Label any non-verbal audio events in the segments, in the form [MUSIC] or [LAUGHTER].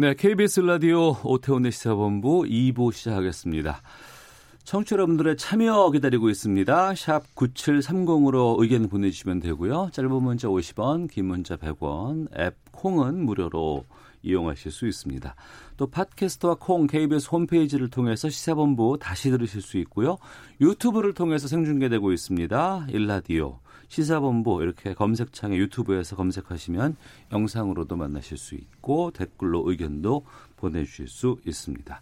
네, KBS 라디오 오태훈의 시사본부 2부 시작하겠습니다. 청취자 여러분들의 참여 기다리고 있습니다. 샵 9730으로 의견 보내주시면 되고요. 짧은 문자 50원, 긴 문자 100원, 앱 콩은 무료로 이용하실 수 있습니다. 또 팟캐스트와 콩 KBS 홈페이지를 통해서 시사본부 다시 들으실 수 있고요. 유튜브를 통해서 생중계되고 있습니다. 일라디오 시사본부 이렇게 검색창에 유튜브에서 검색하시면 영상으로도 만나실 수 있고 댓글로 의견도 보내주실 수 있습니다.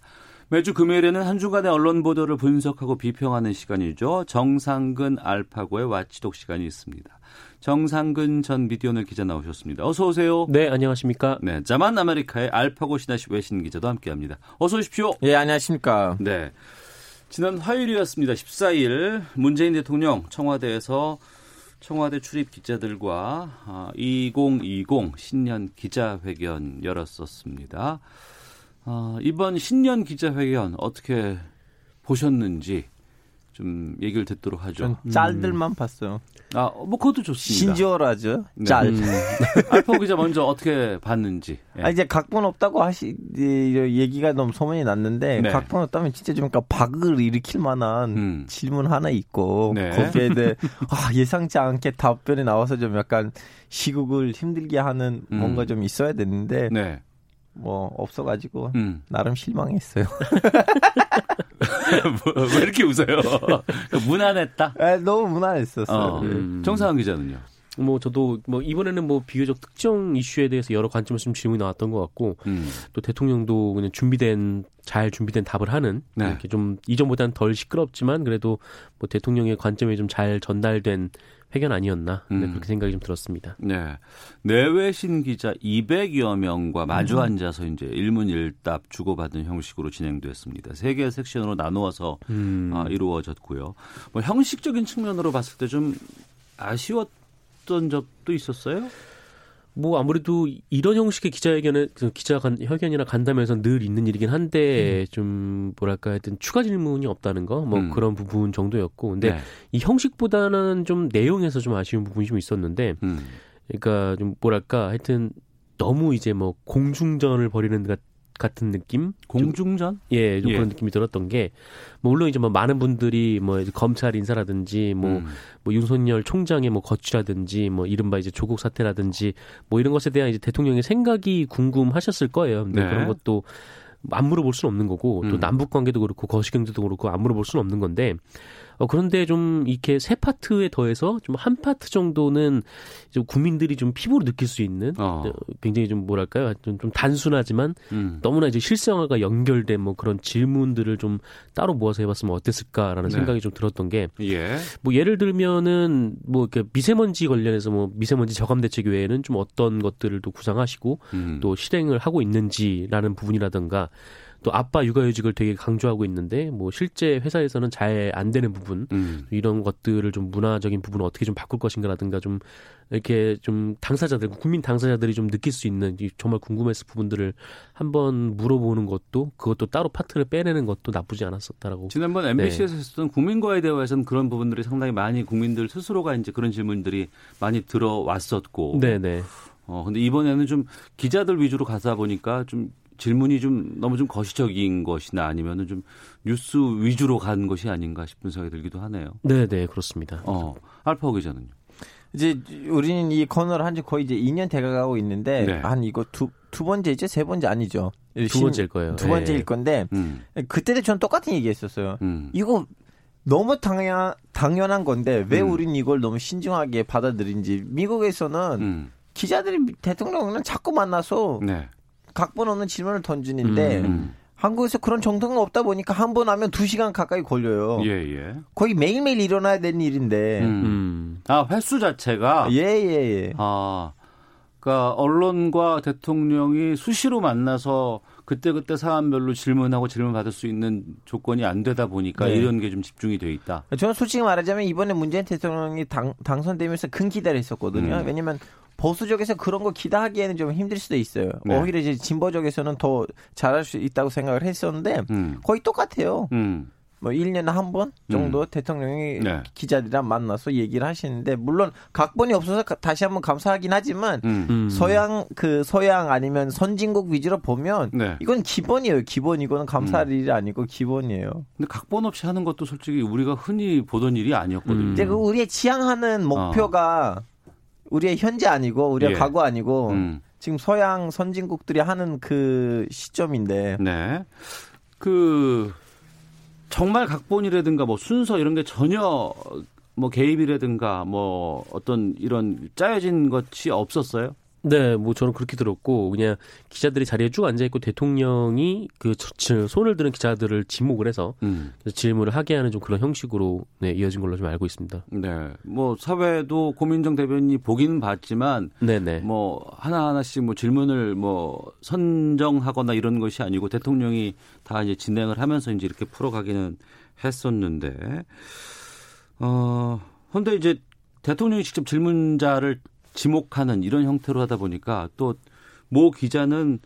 매주 금요일에는 한 주간의 언론 보도를 분석하고 비평하는 시간이죠. 정상근 알파고의 와치독 시간이 있습니다. 정상근 전 미디어널 기자 나오셨습니다. 어서 오세요. 네, 안녕하십니까? 네, 자만 아메리카의 알파고 신하시 외신 기자도 함께합니다. 어서 오십시오. 예, 안녕하십니까. 네. 지난 화요일이었습니다. 14일 문재인 대통령 청와대에서 청와대 출입 기자들과 2020 신년 기자회견 열었었습니다. 어, 이번 신년 기자회견 어떻게 보셨는지 좀 얘기를 듣도록 하죠. 전 짤들만 음. 봤어요. 아, 뭐 그것도 좋습니다. 신지어라죠. 짤. 네. 음. [LAUGHS] 알파 기자 먼저 어떻게 봤는지. 예. 아, 이제 각본 없다고 하시 얘기가 너무 소문이 났는데 네. 각본 없다면 진짜 좀 그러니까 박을 일으킬 만한 음. 질문 하나 있고 네. 거기에 대해 [LAUGHS] 아, 예상치 않게 답변이 나와서 좀 약간 시국을 힘들게 하는 음. 뭔가 좀 있어야 되는데 네. 뭐 없어가지고 음. 나름 실망했어요. [LAUGHS] 뭐, 왜 이렇게 웃어요? [LAUGHS] 무난했다. 에, 너무 무난했었어요. 어, 음. 정상환 기자는요. 뭐 저도 뭐 이번에는 뭐 비교적 특정 이슈에 대해서 여러 관점에서 좀 질문이 나왔던 것 같고 음. 또 대통령도 그냥 준비된 잘 준비된 답을 하는 네. 이렇게 좀 이전보다는 덜 시끄럽지만 그래도 뭐 대통령의 관점이 좀 잘 전달된 회견 아니었나 네, 음. 그렇게 생각이 좀 들었습니다. 네, 내외신 기자 200여 명과 마주 음. 앉아서 이제 일문일답 주고받은 형식으로 진행됐습니다. 세 개의 섹션으로 나누어서 음. 아, 이루어졌고요. 뭐 형식적인 측면으로 봤을 때 좀 아쉬웠 던 적도 있었어요? 뭐 아무래도 이런 형식의 기자회견은 그 기자 간, 회견이나 간담회에서 늘 있는 일이긴 한데 음. 좀 뭐랄까 하여튼 추가 질문이 없다는 거뭐 음. 그런 부분 정도였고 근데 네. 이 형식보다는 좀 내용에서 좀 아쉬운 부분이 좀 있었는데 음. 그러니까 좀 뭐랄까 하여튼 너무 이제 뭐 공중전을 벌이는 같은 느낌? 공중전? 예, 좀 예. 그런 느낌이 들었던 게, 뭐 물론 이제 뭐 많은 분들이 뭐 검찰 인사라든지 뭐, 음. 뭐 윤석열 총장의 뭐 거취라든지 뭐 이른바 이제 조국 사태라든지 뭐 이런 것에 대한 이제 대통령의 생각이 궁금하셨을 거예요. 근데 네. 그런 것도 안 물어볼 수는 없는 거고 또 음. 남북 관계도 그렇고 거시 경제도 그렇고 안 물어볼 수는 없는 건데 어, 그런데 좀 이렇게 세 파트에 더해서 좀 한 파트 정도는 좀 국민들이 좀 피부로 느낄 수 있는 어. 어. 굉장히 좀 뭐랄까요 좀, 좀 단순하지만 음. 너무나 이제 실생활과 연결된 뭐 그런 질문들을 좀 따로 모아서 해봤으면 어땠을까라는 네. 생각이 좀 들었던 게 예. 뭐 예를 들면은 뭐 이렇게 미세먼지 관련해서 뭐 미세먼지 저감 대책 외에는 좀 어떤 것들을 또 구상하시고 음. 또 실행을 하고 있는지라는 부분이라든가 또 아빠 육아휴직을 되게 강조하고 있는데 뭐 실제 회사에서는 잘 안 되는 부분 음. 이런 것들을 좀 문화적인 부분을 어떻게 좀 바꿀 것인가라든가 좀 이렇게 좀 당사자들 국민 당사자들이 좀 느낄 수 있는 정말 궁금했을 부분들을 한번 물어보는 것도 그것도 따로 파트를 빼내는 것도 나쁘지 않았었다라고 지난번 MBC에서 네. 했었던 국민과의 대화에서는 그런 부분들이 상당히 많이 국민들 스스로가 이제 그런 질문들이 많이 들어왔었고 네네. 네. 어 근데 이번에는 좀 기자들 위주로 가다 보니까 좀 질문이 좀 너무 좀 거시적인 것이나 아니면은 좀 뉴스 위주로 간 것이 아닌가 싶은 생각이 들기도 하네요. 네, 네, 그렇습니다. 어, 알파 기자는요. 이제 우리는 이 코너를 한 지 거의 이제 2년 돼가고 있는데 네. 한 이거 두, 두 번째죠? 세 번째 아니죠? 두 번째일 거예요. 두 번째일 네. 건데 음. 그때도 전 똑같은 얘기했었어요. 음. 이거 너무 당연 당연한 건데 왜 음. 우린 이걸 너무 신중하게 받아들인지 미국에서는 음. 기자들이 대통령은 자꾸 만나서 네. 각본 없는 질문을 던지는데 음, 음. 한국에서 그런 정도가 없다 보니까 한 번 하면 두 시간 가까이 걸려요. 예, 예. 거의 매일매일 일어나야 되는 일인데. 음. 음. 아, 횟수 자체가? 예, 예, 예. 아. 그러니까 언론과 대통령이 수시로 만나서 그때그때 사안별로 질문하고 질문 받을 수 있는 조건이 안 되다 보니까 네. 이런 게 좀 집중이 돼 있다. 저는 솔직히 말하자면 이번에 문재인 대통령이 당, 당선되면서 큰 기대를 했었거든요. 음. 왜냐면 보수적에서 그런 거 기대하기에는 좀 힘들 수도 있어요. 네. 오히려 이제 진보적에서는 더 잘할 수 있다고 생각을 했었는데 음. 거의 똑같아요. 음. 뭐 1년에 한 번 정도 음. 대통령이 네. 기자들이랑 만나서 얘기를 하시는데 물론 각본이 없어서 다시 한번 감사하긴 하지만 음. 음. 서양 그 서양 아니면 선진국 위주로 보면 네. 이건 기본이에요. 기본 이거는 감사할 음. 일이 아니고 기본이에요. 근데 각본 없이 하는 것도 솔직히 우리가 흔히 보던 일이 아니었거든요. 이제 그 우리의 지향하는 목표가 어. 우리의 현재 아니고 우리의 예. 과거 아니고 음. 지금 서양 선진국들이 하는 그 시점인데. 네. 그 정말 각본이라든가 뭐 순서 이런 게 전혀 뭐 개입이라든가 뭐 어떤 이런 짜여진 것이 없었어요? 네, 뭐 저는 그렇게 들었고 그냥 기자들이 자리에 쭉 앉아 있고 대통령이 그 손을 드는 기자들을 지목을 해서 음. 질문을 하게 하는 좀 그런 형식으로 네, 이어진 걸로 좀 알고 있습니다. 네, 뭐 사회도 고민정 대변인이 보긴 봤지만, 네네. 뭐 하나 하나씩 뭐 질문을 뭐 선정하거나 이런 것이 아니고 대통령이 다 이제 진행을 하면서 이제 이렇게 풀어가기는 했었는데, 어, 근데 이제 대통령이 직접 질문자를 지목하는 이런 형태로 하다 보니까 또 모 기자는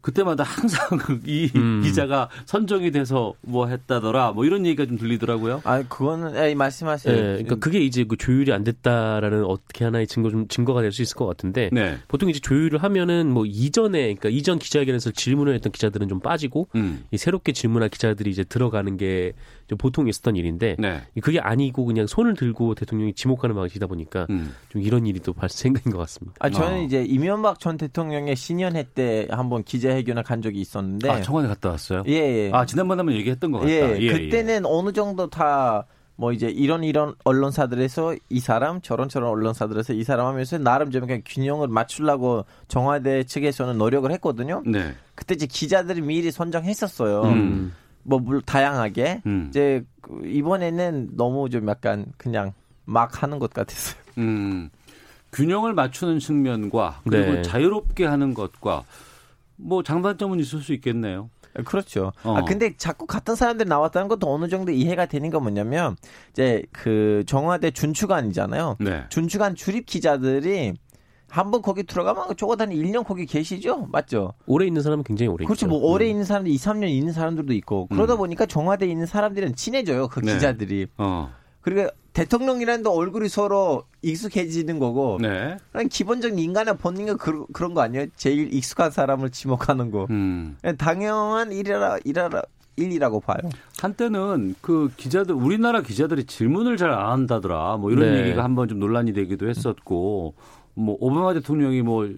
그때마다 항상 [LAUGHS] 이 음. 기자가 선정이 돼서 뭐 했다더라 뭐 이런 얘기가 좀 들리더라고요. 아 그거는 에 말씀하세요. 네, 그러니까 그게 이제 그 조율이 안 됐다라는 어떻게 하나의 증거 좀 증거가 될 수 있을 것 같은데 네. 보통 이제 조율을 하면은 뭐 이전에 그러니까 이전 기자회견에서 질문을 했던 기자들은 좀 빠지고 음. 이 새롭게 질문할 기자들이 이제 들어가는 게좀 보통 있었던 일인데 네. 그게 아니고 그냥 손을 들고 대통령이 지목하는 방식이다 보니까 음. 좀 이런 일이 또 발생된 것 같습니다. 아 저는 어. 이제 이명박 전 대통령의 신년회 때 한번 기자 기자회견을 간 적이 있었는데. 아, 청와대 갔다 왔어요? 예, 예. 아, 지난번에 한번 얘기했던 것 같다. 예, 예 그때는 예. 어느 정도 다 뭐 이제 이런 이런 언론사들에서 이 사람 저런 저런 언론사들에서 이 사람 하면서 나름 좀 그냥 균형을 맞추려고 정화대 측에서는 노력을 했거든요. 네. 그때 이제 기자들이 미리 선정했었어요. 음. 뭐 다양하게 음. 이제 그 이번에는 너무 좀 약간 그냥 막 하는 것 같았어요. 음. 균형을 맞추는 측면과 그리고 네. 자유롭게 하는 것과 뭐 장단점은 있을 수 있겠네요. 그렇죠. 어. 아 근데 자꾸 같은 사람들이 나왔다는 것도 어느 정도 이해가 되는 건 뭐냐면 이제 그 정화대 준추관이잖아요. 네. 준추관 출입 기자들이 한 번 거기 들어가면 적어도 한 1년 거기 계시죠? 맞죠? 오래 있는 사람은 굉장히 오래 그렇죠. 있죠. 뭐 오래 음. 있는 사람들 2, 3년 있는 사람들도 있고 그러다 음. 보니까 정화대에 있는 사람들은 친해져요. 그 네. 기자들이. 어. 그리고 대통령이라는 얼굴이 서로 익숙해지는 거고. 네. 기본적인 인간의 본능은 그, 그런 거 아니에요? 제일 익숙한 사람을 지목하는 거. 음. 당연한 일이라, 일이라, 일이라고 봐요. 한때는 그 기자들, 우리나라 기자들이 질문을 잘 안 한다더라. 뭐 이런 네. 얘기가 한번 좀 논란이 되기도 했었고, 뭐 오바마 대통령이 뭐,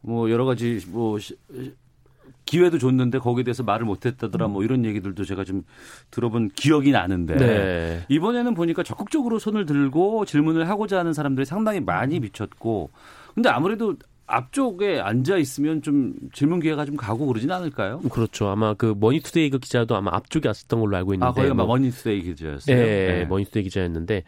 뭐 여러 가지 뭐 기회도 줬는데 거기에 대해서 말을 못했다더라 뭐 이런 얘기들도 제가 좀 들어본 기억이 나는데 네. 이번에는 보니까 적극적으로 손을 들고 질문을 하고자 하는 사람들이 상당히 많이 비쳤고 근데 아무래도 앞쪽에 앉아 있으면 좀 질문 기회가 좀 가고 그러진 않을까요? 그렇죠. 아마 그 머니투데이 그 기자도 아마 앞쪽에 왔었던 걸로 알고 있는데. 아, 거기가 뭐, 머니투데이 기자였어요? 네, 네. 머니투데이 기자였는데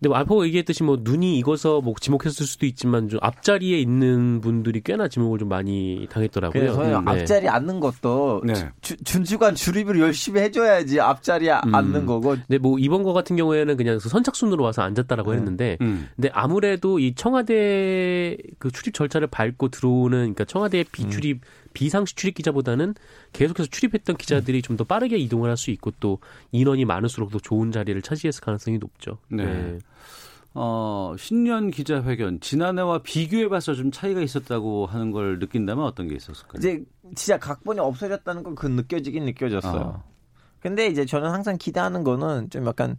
근데 알파고 얘기했듯이 뭐 눈이 익어서 뭐 지목했을 수도 있지만 좀 앞자리에 있는 분들이 꽤나 지목을 좀 많이 당했더라고요. 그래서 음, 네. 앞자리 앉는 것도 네. 주, 준주관 출입을 열심히 해줘야지 앞자리에 음. 앉는 거고. 근데 뭐 이번 거 같은 경우에는 그냥 선착순으로 와서 앉았다라고 네. 했는데, 음. 근데 아무래도 이 청와대 그 출입 절차를 밟고 들어오는 그러니까 청와대 비출입 음. 비상시 출입 기자보다는 계속해서 출입했던 기자들이 좀 더 빠르게 이동을 할 수 있고 또 인원이 많을수록 더 좋은 자리를 차지했을 가능성이 높죠. 네. 네. 어, 신년 기자회견 지난해와 비교해봐서 좀 차이가 있었다고 하는 걸 느낀다면 어떤 게 있었을까요? 이제 진짜 각본이 없어졌다는 건 그 느껴지긴 느껴졌어요. 어. 근데 이제 저는 항상 기대하는 거는 좀 약간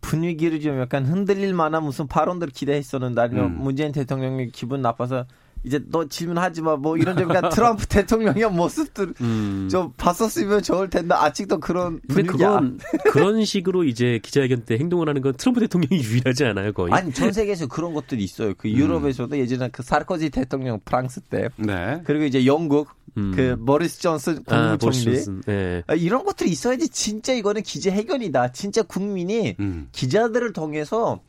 분위기를 좀 약간 흔들릴 만한 무슨 발언들을 기대했었는데 아니면 음. 문재인 대통령이 기분 나빠서 이제 너 질문하지 마. 뭐 이런 좀 약간 트럼프 [LAUGHS] 대통령의 모습들 음. 좀 봤었으면 좋을 텐데 아직도 그런 분위기야. 그건 [LAUGHS] 그런 식으로 이제 기자회견 때 행동을 하는 건 트럼프 대통령이 유일하지 않아요, 거의? 아니 전 세계에서 그런 것들이 있어요. 그 유럽에서도 음. 예전에 그 사르코지 대통령 프랑스 때, 네. 그리고 이제 영국 음. 그 머리스 존슨 아, 국무총리 아, 네. 이런 것들이 있어야지 진짜 이거는 기자회견이다. 진짜 국민이 음. 기자들을 통해서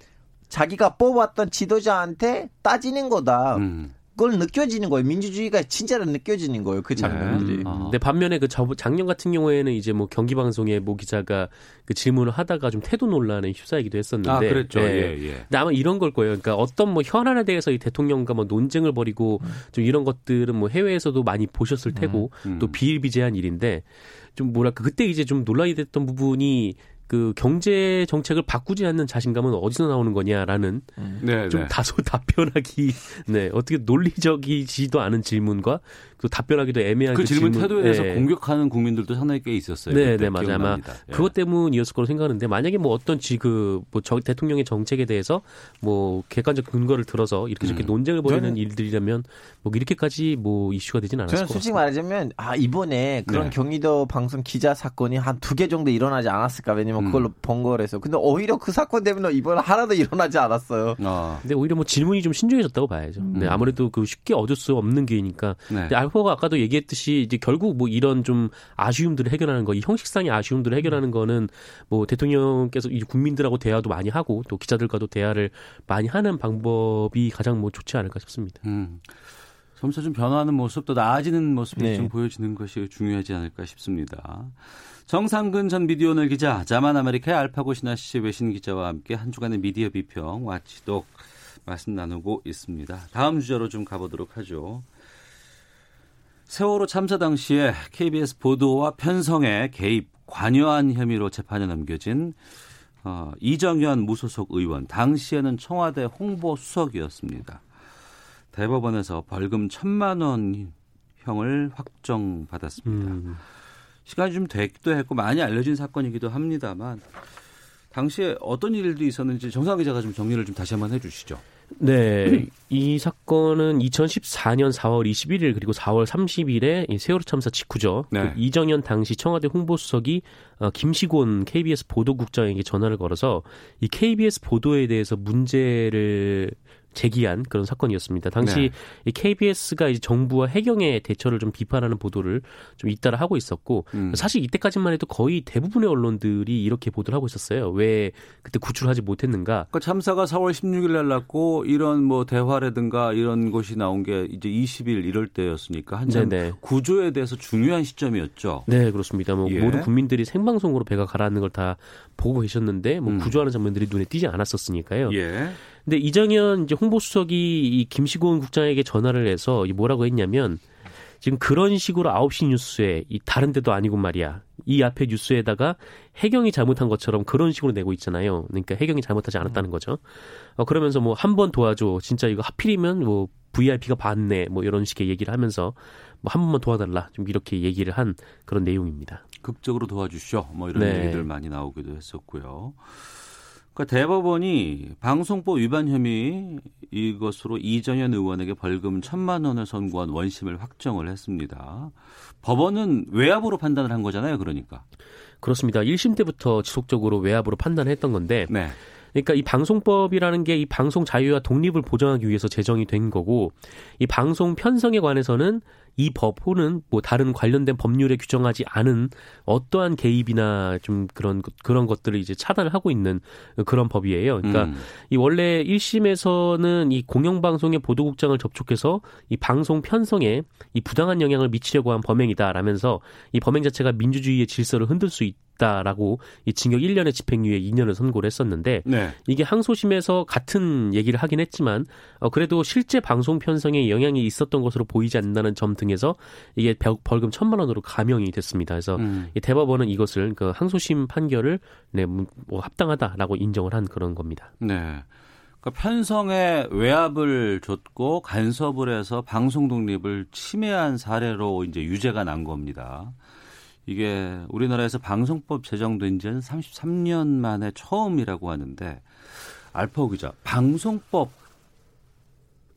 자기가 뽑았던 지도자한테 따지는 거다. 음. 그걸 느껴지는 거예요. 민주주의가 진짜로 느껴지는 거예요. 그 장면들이. 네. 아. 근데 반면에 그 저, 작년 같은 경우에는 이제 뭐 경기 방송에 모 기자가 그 질문을 하다가 좀 태도 논란에 휩싸이기도 했었는데. 아, 그랬죠. 네. 예, 예. 근데 아마 이런 걸 거예요. 그러니까 어떤 뭐 현안에 대해서 이 대통령과 뭐 논쟁을 벌이고 음. 좀 이런 것들은 뭐 해외에서도 많이 보셨을 테고 음. 음. 또 비일비재한 일인데 좀 뭐랄까 그때 이제 좀 논란이 됐던 부분이 그 경제 정책을 바꾸지 않는 자신감은 어디서 나오는 거냐라는 음. 네, 좀 네. 다소 [LAUGHS] 답변하기 네 어떻게 논리적이지도 않은 질문과 그 답변하기도 애매한 그, 그 질문, 태도에 대해서 네. 공격하는 국민들도 상당히 꽤 있었어요. 네, 네 맞아요. 아마 예. 그것 때문이었을 거로 생각하는데 만약에 뭐 어떤 지그 뭐 대통령의 정책에 대해서 뭐 객관적 근거를 들어서 이렇게 저렇게 음. 논쟁을 벌이는 일들이라면 뭐 이렇게까지 뭐 이슈가 되진 않았을 것 같습니다. 솔직히 말하자면 아 이번에 그런 네. 경기도 방송 기자 사건이 한 두 개 정도 일어나지 않았을까 왜냐면 음. 그걸로 번거해서 근데 오히려 그 사건 때문에 이번에 하나도 일어나지 않았어요. 아. 근데 오히려 뭐 질문이 좀 신중해졌다고 봐야죠. 음. 네, 아무래도 그 쉽게 얻을 수 없는 기회니까. 네. 알파가 아까도 얘기했듯이 이제 결국 뭐 이런 좀 아쉬움들을 해결하는 거, 이 형식상의 아쉬움들을 해결하는 거는 뭐 대통령께서 이 국민들하고 대화도 많이 하고 또 기자들과도 대화를 많이 하는 방법이 가장 뭐 좋지 않을까 싶습니다. 음. 점차 좀 변화하는 모습, 또 나아지는 모습이 네. 좀 보여지는 것이 중요하지 않을까 싶습니다. 정상근 전 미디어 오늘 기자, 자만 아메리카의 알파고 신하 씨 외신 기자와 함께 한 주간의 미디어 비평 와치독 말씀 나누고 있습니다. 다음 주제로 좀 가보도록 하죠. 세월호 참사 당시에 KBS 보도와 편성에 개입, 관여한 혐의로 재판에 넘겨진 어, 이정현 무소속 의원, 당시에는 청와대 홍보 수석이었습니다. 대법원에서 벌금 천만 원 형을 확정받았습니다. 음. 시간이 좀 됐기도 했고 많이 알려진 사건이기도 합니다만 당시에 어떤 일도 있었는지 정상 기자가 좀 정리를 좀 다시 한번 해주시죠. 네. [CLEARS THROAT] 이 사건은 2014년 4월 21일 그리고 4월 30일에 세월호 참사 직후죠. 네. 그 이정현 당시 청와대 홍보수석이 어, 김시곤 KBS 보도국장에게 전화를 걸어서 이 KBS 보도에 대해서 문제를 제기한 그런 사건이었습니다. 당시 네. 이 KBS가 이제 정부와 해경의 대처를 좀 비판하는 보도를 좀 잇따라 하고 있었고 음. 사실 이때까지만 해도 거의 대부분의 언론들이 이렇게 보도를 하고 있었어요. 왜 그때 구출하지 못했는가? 그러니까 참사가 4월 16일 날 났고 이런 뭐 대화라든가 이런 것이 나온 게 이제 20일 이럴 때였으니까 한참 네네. 구조에 대해서 중요한 시점이었죠. 네, 그렇습니다. 뭐 예. 모든 국민들이 생방송으로 배가 가라앉는 걸 다 보고 계셨는데 뭐 음. 구조하는 장면들이 눈에 띄지 않았었으니까요. 예. 근데 이정현 이제 홍보수석이 이 김시곤 국장에게 전화를 해서 뭐라고 했냐면 지금 그런 식으로 9시 뉴스에 이 다른 데도 아니고 말이야. 이 앞에 뉴스에다가 해경이 잘못한 것처럼 그런 식으로 내고 있잖아요. 그러니까 해경이 잘못하지 않았다는 거죠. 어, 그러면서 뭐 한 번 도와줘. 진짜 이거 하필이면 뭐 VIP가 봤네. 뭐 이런 식의 얘기를 하면서 뭐 한 번만 도와달라. 좀 이렇게 얘기를 한 그런 내용입니다. 극적으로 도와주시오. 뭐 이런 네. 얘기들 많이 나오기도 했었고요. 그러니까 대법원이 방송법 위반 혐의 이것으로 이정현 의원에게 벌금 천만 원을 선고한 원심을 확정을 했습니다. 법원은 외압으로 판단을 한 거잖아요, 그러니까. 그렇습니다. 1심 때부터 지속적으로 외압으로 판단했던 건데 네. 그러니까 이 방송법이라는 게 이 방송 자유와 독립을 보장하기 위해서 제정이 된 거고 이 방송 편성에 관해서는 이 법호는 뭐 다른 관련된 법률에 규정하지 않은 어떠한 개입이나 좀 그런 그런 것들을 이제 차단을 하고 있는 그런 법이에요. 그러니까 음. 이 원래 1심에서는 이 공영방송의 보도국장을 접촉해서 이 방송 편성에 이 부당한 영향을 미치려고 한 범행이다라면서 이 범행 자체가 민주주의의 질서를 흔들 수 있. 있다라고 이 징역 1년의 집행유예 2년을 선고를 했었는데 네. 이게 항소심에서 같은 얘기를 하긴 했지만 어 그래도 실제 방송 편성에 영향이 있었던 것으로 보이지 않는다는 점 등 에서 이게 벌금 천만 원으로 감형이 됐습니다. 그래서 음. 이 대법원은 이것을 그 항소심 판결을 네, 뭐 합당하다라고 인정을 한 그런 겁니다. 네. 그러니까 편성에 외압을 줬고 간섭을 해서 방송 독립을 침해한 사례로 이제 유죄가 난 겁니다. 이게 우리나라에서 방송법 제정된 지는 33년 만에 처음이라고 하는데 알파오 기자 방송법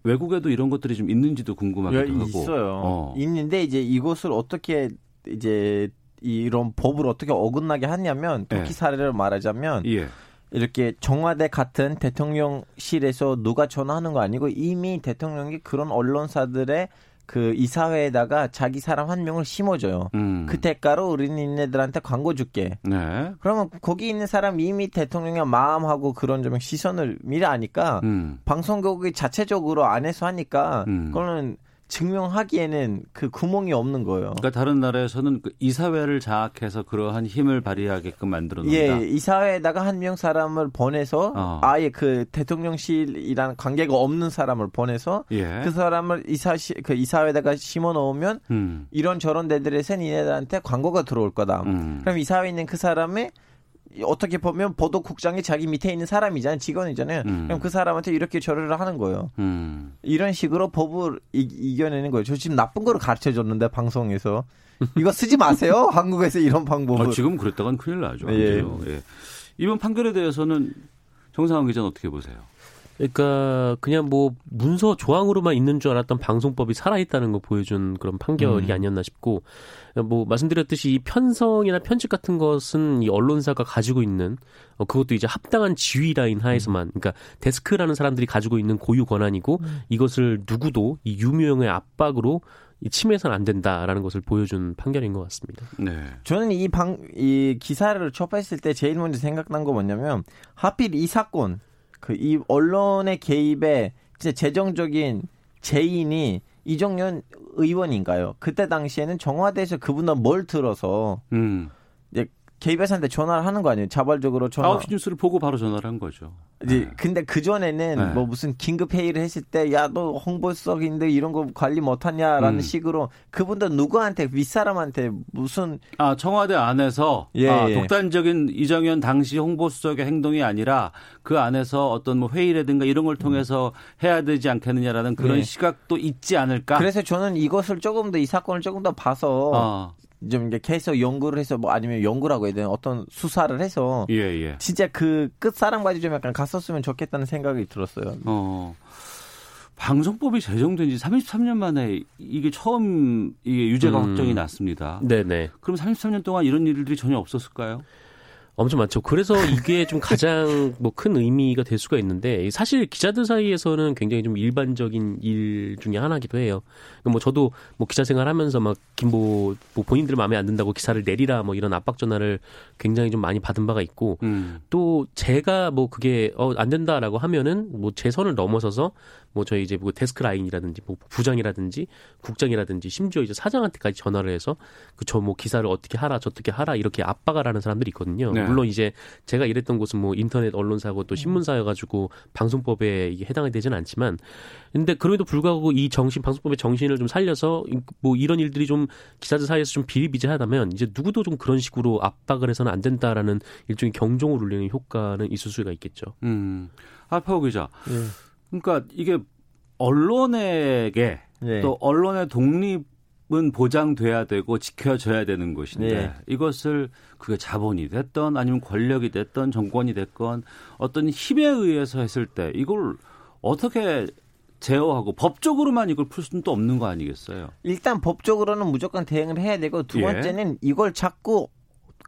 외국에도 이런 것들이 좀 있는지도 궁금하기도 예, 하고 있어요. 어. 있는데 이제 이것을 어떻게 이제 이런 법을 어떻게 어긋나게 하냐면 터키 예. 사례를 말하자면 예. 이렇게 청와대 같은 대통령실에서 누가 전화하는 거 아니고 이미 대통령이 그런 언론사들의 그 이사회에다가 자기 사람 한 명을 심어줘요. 음. 그 대가로 우리는 얘네들한테 광고 줄게. 네. 그러면 거기 있는 사람 이미 대통령의 마음하고 그런 좀 시선을 미리 아니까 음. 방송국이 자체적으로 안에서 하니까 음. 그거는 증명하기에는 그 구멍이 없는 거예요. 그러니까 다른 나라에서는 그 이사회를 장악해서 그러한 힘을 발휘하게끔 만들어 놓는다. 예, 이사회에다가 한 명 사람을 보내서 어. 아예 그 대통령실이라는 관계가 없는 사람을 보내서 예. 그 사람을 이사 그 이사회에다가 심어 놓으면 음. 이런 저런 데들에서 니네들한테 광고가 들어올 거다. 음. 그럼 이사회에 있는 그 사람의 어떻게 보면 보도국장이 자기 밑에 있는 사람이잖아요. 직원이잖아요. 음. 그럼 그 사람한테 이렇게 절여를 하는 거예요. 음. 이런 식으로 법을 이, 겨내는 거예요. 저 지금 나쁜 거를 가르쳐 줬는데 방송에서 이거 쓰지 마세요. [LAUGHS] 한국에서 이런 방법을. 아, 지금 그랬다간 큰일 나죠. 예. 예. 이번 판결에 대해서는 정상환 기자는 어떻게 보세요? 그러니까 그냥 뭐 문서 조항으로만 있는 줄 알았던 방송법이 살아있다는 거 보여준 그런 판결이 음. 아니었나 싶고 뭐 말씀드렸듯이 이 편성이나 편집 같은 것은 이 언론사가 가지고 있는 어, 그것도 이제 합당한 지휘 라인 하에서만 음. 그러니까 데스크라는 사람들이 가지고 있는 고유 권한이고 음. 이것을 누구도 이 유명의 압박으로 이 침해서는 안 된다라는 것을 보여준 판결인 것 같습니다. 네. 저는 이 방, 이 기사를 접했을 때 제일 먼저 생각난 거 뭐냐면 하필 이 사건 그 이 언론의 개입에 진짜 재정적인 제인이 이정현 의원인가요? 그때 당시에는 청와대에서 그분은 뭘 들어서 음. KBS한테 전화를 하는 거 아니에요? 자발적으로 전화. 9시 뉴스를 보고 바로 전화를 한 거죠. 이제 네. 근데 그 전에는 네. 뭐 무슨 긴급 회의를 했을 때 야 너 홍보수석인데 이런 거 관리 못하냐라는 음. 식으로 그분도 누구한테 윗사람한테 무슨 아 청와대 안에서 예, 아, 예. 독단적인 이정현 당시 홍보수석의 행동이 아니라 그 안에서 어떤 뭐 회의라든가 이런 걸 통해서 음. 해야 되지 않겠느냐라는 그런 예. 시각도 있지 않을까. 그래서 저는 이것을 조금 더 이 사건을 조금 더 봐서 어. 좀 이제 계속 연구를 해서 뭐 아니면 연구라고 해야 되나 어떤 수사를 해서 예, 예. 진짜 그 끝사랑까지 좀 약간 갔었으면 좋겠다는 생각이 들었어요. 어. 방송법이 제정된 지 33년 만에 이게 처음 이게 유죄가 음. 확정이 났습니다. 네네. 그럼 33년 동안 이런 일들이 전혀 없었을까요? 엄청 많죠. 그래서 이게 좀 가장 [LAUGHS] 뭐 큰 의미가 될 수가 있는데 사실 기자들 사이에서는 굉장히 좀 일반적인 일 중에 하나기도 해요. 뭐 저도 뭐 기자 생활하면서 막 김보 뭐 본인들 마음에 안 든다고 기사를 내리라 뭐 이런 압박 전화를 굉장히 좀 많이 받은 바가 있고 음. 또 제가 뭐 그게 어안 된다라고 하면은 뭐 제 선을 넘어서서 뭐 저희 이제 뭐 데스크 라인이라든지 뭐 부장이라든지 국장이라든지 심지어 이제 사장한테까지 전화를 해서 그 저 뭐 기사를 어떻게 하라 저떻게 하라 이렇게 압박을 하는 사람들이 있거든요. 네. 물론 이제 제가 일했던 곳은 뭐 인터넷 언론사고 또 신문사여가지고 방송법에 이게 해당이 되지는 않지만 근데 그럼에도 불구하고 이 정신 방송법의 정신을 좀 살려서 뭐 이런 일들이 좀 기사들 사이에서 좀 비리비재하다면 이제 누구도 좀 그런 식으로 압박을 해서는 안 된다라는 일종의 경종을 울리는 효과는 있을 수가 있겠죠. 음. 알파오 기자. 예. 그러니까 이게 언론에게 예. 또 언론의 독립 은 보장돼야 되고 지켜져야 되는 것인데 네. 이것을 그게 자본이 됐던 아니면 권력이 됐던 정권이 됐건 어떤 힘에 의해서 했을 때 이걸 어떻게 제어하고 법적으로만 이걸 풀 수는 또 없는 거 아니겠어요? 일단 법적으로는 무조건 대응을 해야 되고 두 예. 번째는 예. 이걸 자꾸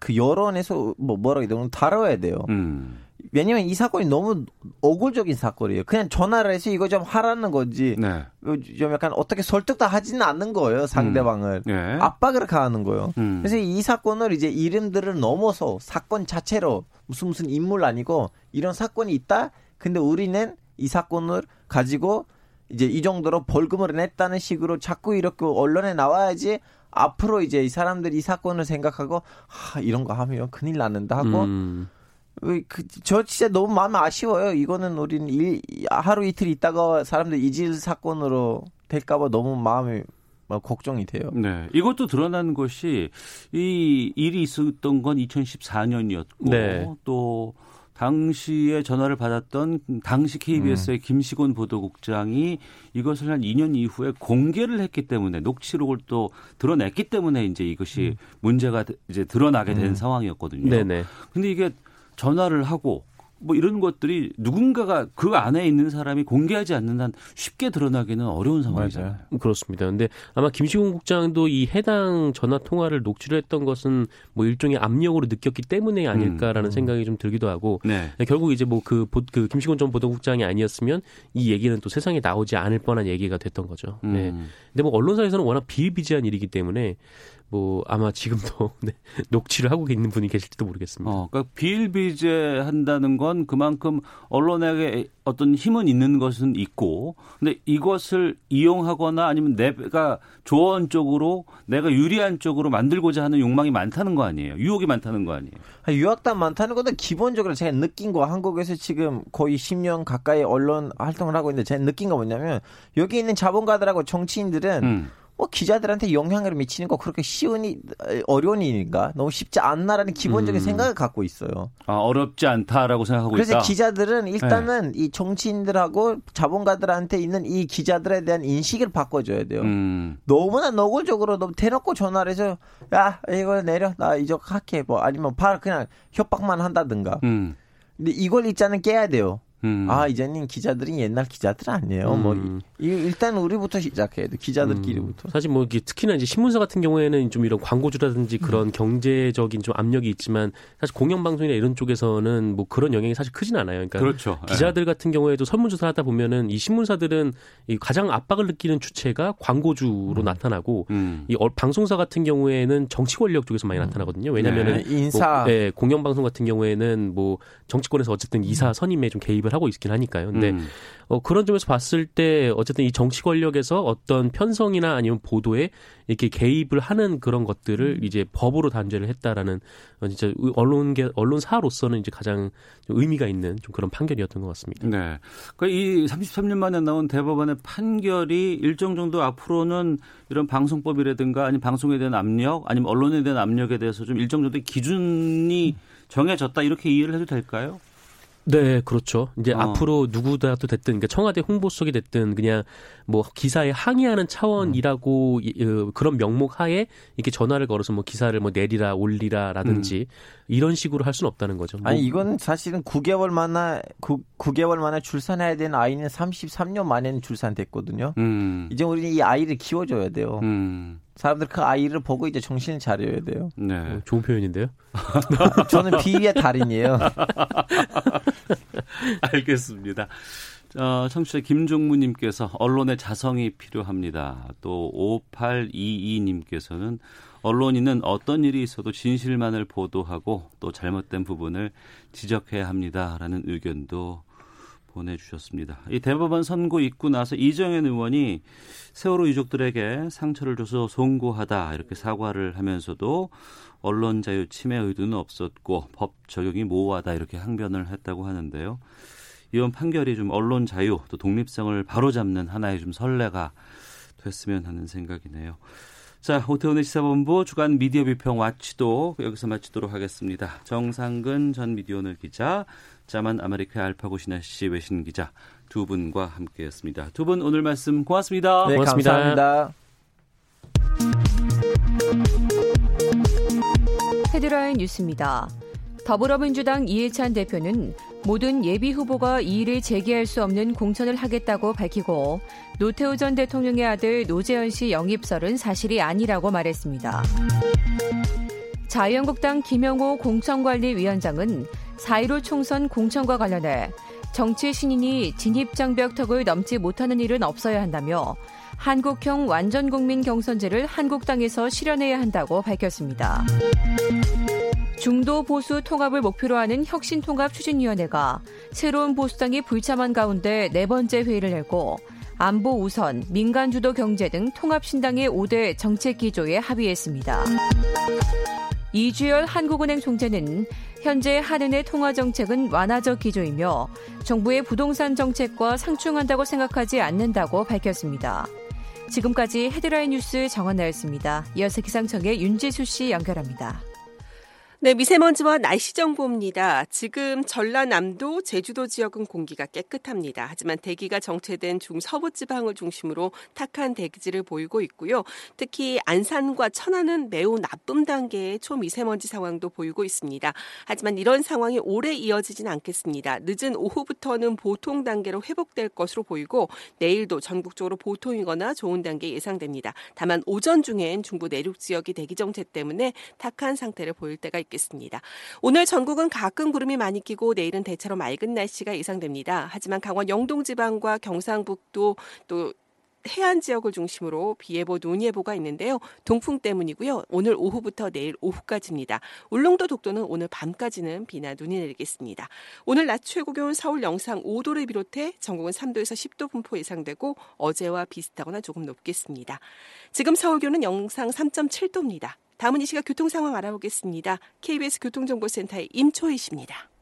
그 여론에서 뭐 뭐라 해야 되나 다뤄야 돼요. 음. 왜냐면 이 사건이 너무 억울적인 사건이에요. 그냥 전화를 해서 이거 좀 하라는 거지. 네. 좀 약간 어떻게 설득도 하지는 않는 거예요. 상대방을. 음. 네. 압박을 가하는 거예요. 음. 그래서 이 사건을 이제 이름들을 넘어서 사건 자체로 무슨 무슨 인물 아니고 이런 사건이 있다. 근데 우리는 이 사건을 가지고 이제 이 정도로 벌금을 냈다는 식으로 자꾸 이렇게 언론에 나와야지 앞으로 이제 이 사람들이 이 사건을 생각하고 아 이런 거 하면 큰일 났는다 하고 음. 그, 저 진짜 너무 마음 아쉬워요. 이거는 우리는 일, 하루 이틀 있다가 사람들 잊을 사건으로 될까봐 너무 마음이 막 걱정이 돼요. 네. 이것도 드러난 것이 이 일이 있었던 건 2014년이었고 네. 또 당시에 전화를 받았던 당시 KBS의 음. 김시곤 보도국장이 이것을 한 2년 이후에 공개를 했기 때문에 녹취록을 또 드러냈기 때문에 이제 이것이 음. 문제가 이제 드러나게 된 음. 상황이었거든요. 네네. 근데 이게 전화를 하고 뭐 이런 것들이 누군가가 그 안에 있는 사람이 공개하지 않는 한 쉽게 드러나기는 어려운 상황이잖아요. 그렇습니다. 근데 아마 김시공 국장도 이 해당 전화 통화를 녹취를 했던 것은 뭐 일종의 압력으로 느꼈기 때문에 아닐까라는 음. 생각이 좀 들기도 하고 네. 결국 이제 뭐그 그 김시곤 전 보도국장이 아니었으면 이 얘기는 또 세상에 나오지 않을 뻔한 얘기가 됐던 거죠. 네. 음. 근데 뭐 언론사에서는 워낙 비일비재한 일이기 때문에 뭐 아마 지금도 [LAUGHS] 네, 녹취를 하고 있는 분이 계실지도 모르겠습니다. 어, 그러니까 비일비재한다는 건 그만큼 언론에게 어떤 힘은 있는 것은 있고, 근데 이것을 이용하거나 아니면 내가 조언 쪽으로 내가 유리한 쪽으로 만들고자 하는 욕망이 많다는 거 아니에요? 유혹이 많다는 거 아니에요? 유학단 많다는 것도 기본적으로 제가 느낀 거 한국에서 지금 거의 10년 가까이 언론 활동을 하고 있는데 제가 느낀 거 뭐냐면 여기 있는 자본가들하고 정치인들은 음. 뭐 기자들한테 영향을 미치는 거 그렇게 쉬운 이 어려운 일인가 너무 쉽지 않나라는 기본적인 음. 생각을 갖고 있어요. 아 어렵지 않다라고 생각하고 그래서 있다. 그래서 기자들은 일단은 네. 이 정치인들하고 자본가들한테 있는 이 기자들에 대한 인식을 바꿔줘야 돼요. 음. 너무나 노골적으로 너무 대놓고 전화를 해서 야 이거 내려 나 이제 할게 뭐 아니면 바로 그냥 협박만 한다든가. 음. 근데 이걸 일단은 깨야 돼요. 음. 아 이제는 기자들이 옛날 기자들 아니에요. 뭐 음. 뭐 일단 우리부터 시작해야 돼. 기자들끼리부터. 음. 사실 뭐 특히나 이제 신문사 같은 경우에는 좀 이런 광고주라든지 그런 음. 경제적인 좀 압력이 있지만 사실 공영방송이나 이런 쪽에서는 뭐 그런 영향이 사실 크진 않아요. 그러니까 그렇죠. 기자들 네. 같은 경우에도 설문조사 하다 보면은 이 신문사들은 이 가장 압박을 느끼는 주체가 광고주로 음. 나타나고 음. 이 방송사 같은 경우에는 정치 권력 쪽에서 많이 나타나거든요. 왜냐면은 네. 인사, 뭐, 네, 공영방송 같은 경우에는 뭐 정치권에서 어쨌든 이사 선임에 좀 개입을 하고 있긴 하니까요. 근데 음. 어, 그런 점에서 봤을 때 어쨌든 이 정치 권력에서 어떤 편성이나 아니면 보도에 이렇게 개입을 하는 그런 것들을 음. 이제 법으로 단죄를 했다라는 어, 진짜 언론계 언론사로서는 이제 가장 의미가 있는 좀 그런 판결이었던 것 같습니다. 네. 그러니까 이 33년 만에 나온 대법원의 판결이 일정 정도 앞으로는 이런 방송법이라든가 아니면 방송에 대한 압력 아니면 언론에 대한 압력에 대해서 좀 일정 정도 기준이 정해졌다 이렇게 이해를 해도 될까요? 네, 그렇죠. 이제 어. 앞으로 누구다도 됐든, 그러니까 청와대 홍보석이 됐든, 그냥 뭐 기사에 항의하는 차원이라고 음. 그런 명목 하에 이렇게 전화를 걸어서 뭐 기사를 뭐 내리라, 올리라라든지 음. 이런 식으로 할 수는 없다는 거죠. 뭐. 아니 이건 사실은 9개월 만에 9, 9개월 만에 출산해야 되는 아이는 33년 만에는 출산됐거든요. 음. 이제 우리는 이 아이를 키워줘야 돼요. 음. 사람들 그 아이를 보고 이제 정신을 차려야 돼요. 네. 어, 좋은 표현인데요. [LAUGHS] 저는 비위의 달인이에요. [LAUGHS] 알겠습니다. 어, 청취자 김종무님께서 언론의 자성이 필요합니다. 또 5822님께서는 언론인은 어떤 일이 있어도 진실만을 보도하고 또 잘못된 부분을 지적해야 합니다라는 의견도 보내주셨습니다. 이 대법원 선고 있고 나서 이정현 의원이 세월호 유족들에게 상처를 줘서 송구하다 이렇게 사과를 하면서도 언론 자유 침해 의도는 없었고 법 적용이 모호하다 이렇게 항변을 했다고 하는데요. 이번 판결이 좀 언론 자유 또 독립성을 바로잡는 하나의 좀 선례가 됐으면 하는 생각이네요. 자, 오태훈의 시사본부 주간 미디어 비평 watch도 여기서 마치도록 하겠습니다. 정상근 전 미디어오늘 기자, 자만 아메리카 알파고 시나씨 외신 기자 두 분과 함께했습니다. 두 분 오늘 말씀 고맙습니다. 네, 고맙습니다. 감사합니다. 헤드라인 뉴스입니다. 더불어민주당 이해찬 대표는 모든 예비 후보가 이의를 제기할 수 없는 공천을 하겠다고 밝히고 노태우 전 대통령의 아들 노재현 씨 영입설은 사실이 아니라고 말했습니다. 자유한국당 김영호 공천관리위원장은 4.15 총선 공천과 관련해 정치 신인이 진입장벽턱을 넘지 못하는 일은 없어야 한다며 한국형 완전국민 경선제를 한국당에서 실현해야 한다고 밝혔습니다. 중도 보수 통합을 목표로 하는 혁신통합 추진위원회가 새로운 보수당이 불참한 가운데 네 번째 회의를 열고 안보 우선, 민간 주도 경제 등 통합신당의 5대 정책 기조에 합의했습니다. 이주열 한국은행 총재는 현재 한은의 통화 정책은 완화적 기조이며 정부의 부동산 정책과 상충한다고 생각하지 않는다고 밝혔습니다. 지금까지 헤드라인 뉴스 정원 나였습니다. 이어서 기상청의 윤지수 씨 연결합니다. 네, 미세먼지와 날씨 정보입니다. 지금 전라남도, 제주도 지역은 공기가 깨끗합니다. 하지만 대기가 정체된 중서부 지방을 중심으로 탁한 대기질을 보이고 있고요. 특히 안산과 천안은 매우 나쁨 단계의 초미세먼지 상황도 보이고 있습니다. 하지만 이런 상황이 오래 이어지진 않겠습니다. 늦은 오후부터는 보통 단계로 회복될 것으로 보이고 내일도 전국적으로 보통이거나 좋은 단계 예상됩니다. 다만 오전 중엔 중부 내륙 지역이 대기 정체 때문에 탁한 상태를 보일 때가 있겠습니다. 있겠습니다. 오늘 전국은 가끔 구름이 많이 끼고 내일은 대체로 맑은 날씨가 예상됩니다. 하지만 강원 영동 지방과 경상북도 또 해안 지역을 중심으로 비 예보, 눈 예보가 있는데요. 동풍 때문이고요. 오늘 오후부터 내일 오후까지입니다. 울릉도 독도는 오늘 밤까지는 비나 눈이 내리겠습니다. 오늘 낮 최고 기온 서울 영상 5도를 비롯해 전국은 3도에서 10도 분포 예상되고 어제와 비슷하거나 조금 높겠습니다. 지금 서울 기온은 영상 3.7도입니다. 다음은 이 시각 교통 상황 알아보겠습니다. KBS 교통정보센터의 임초희 씨입니다.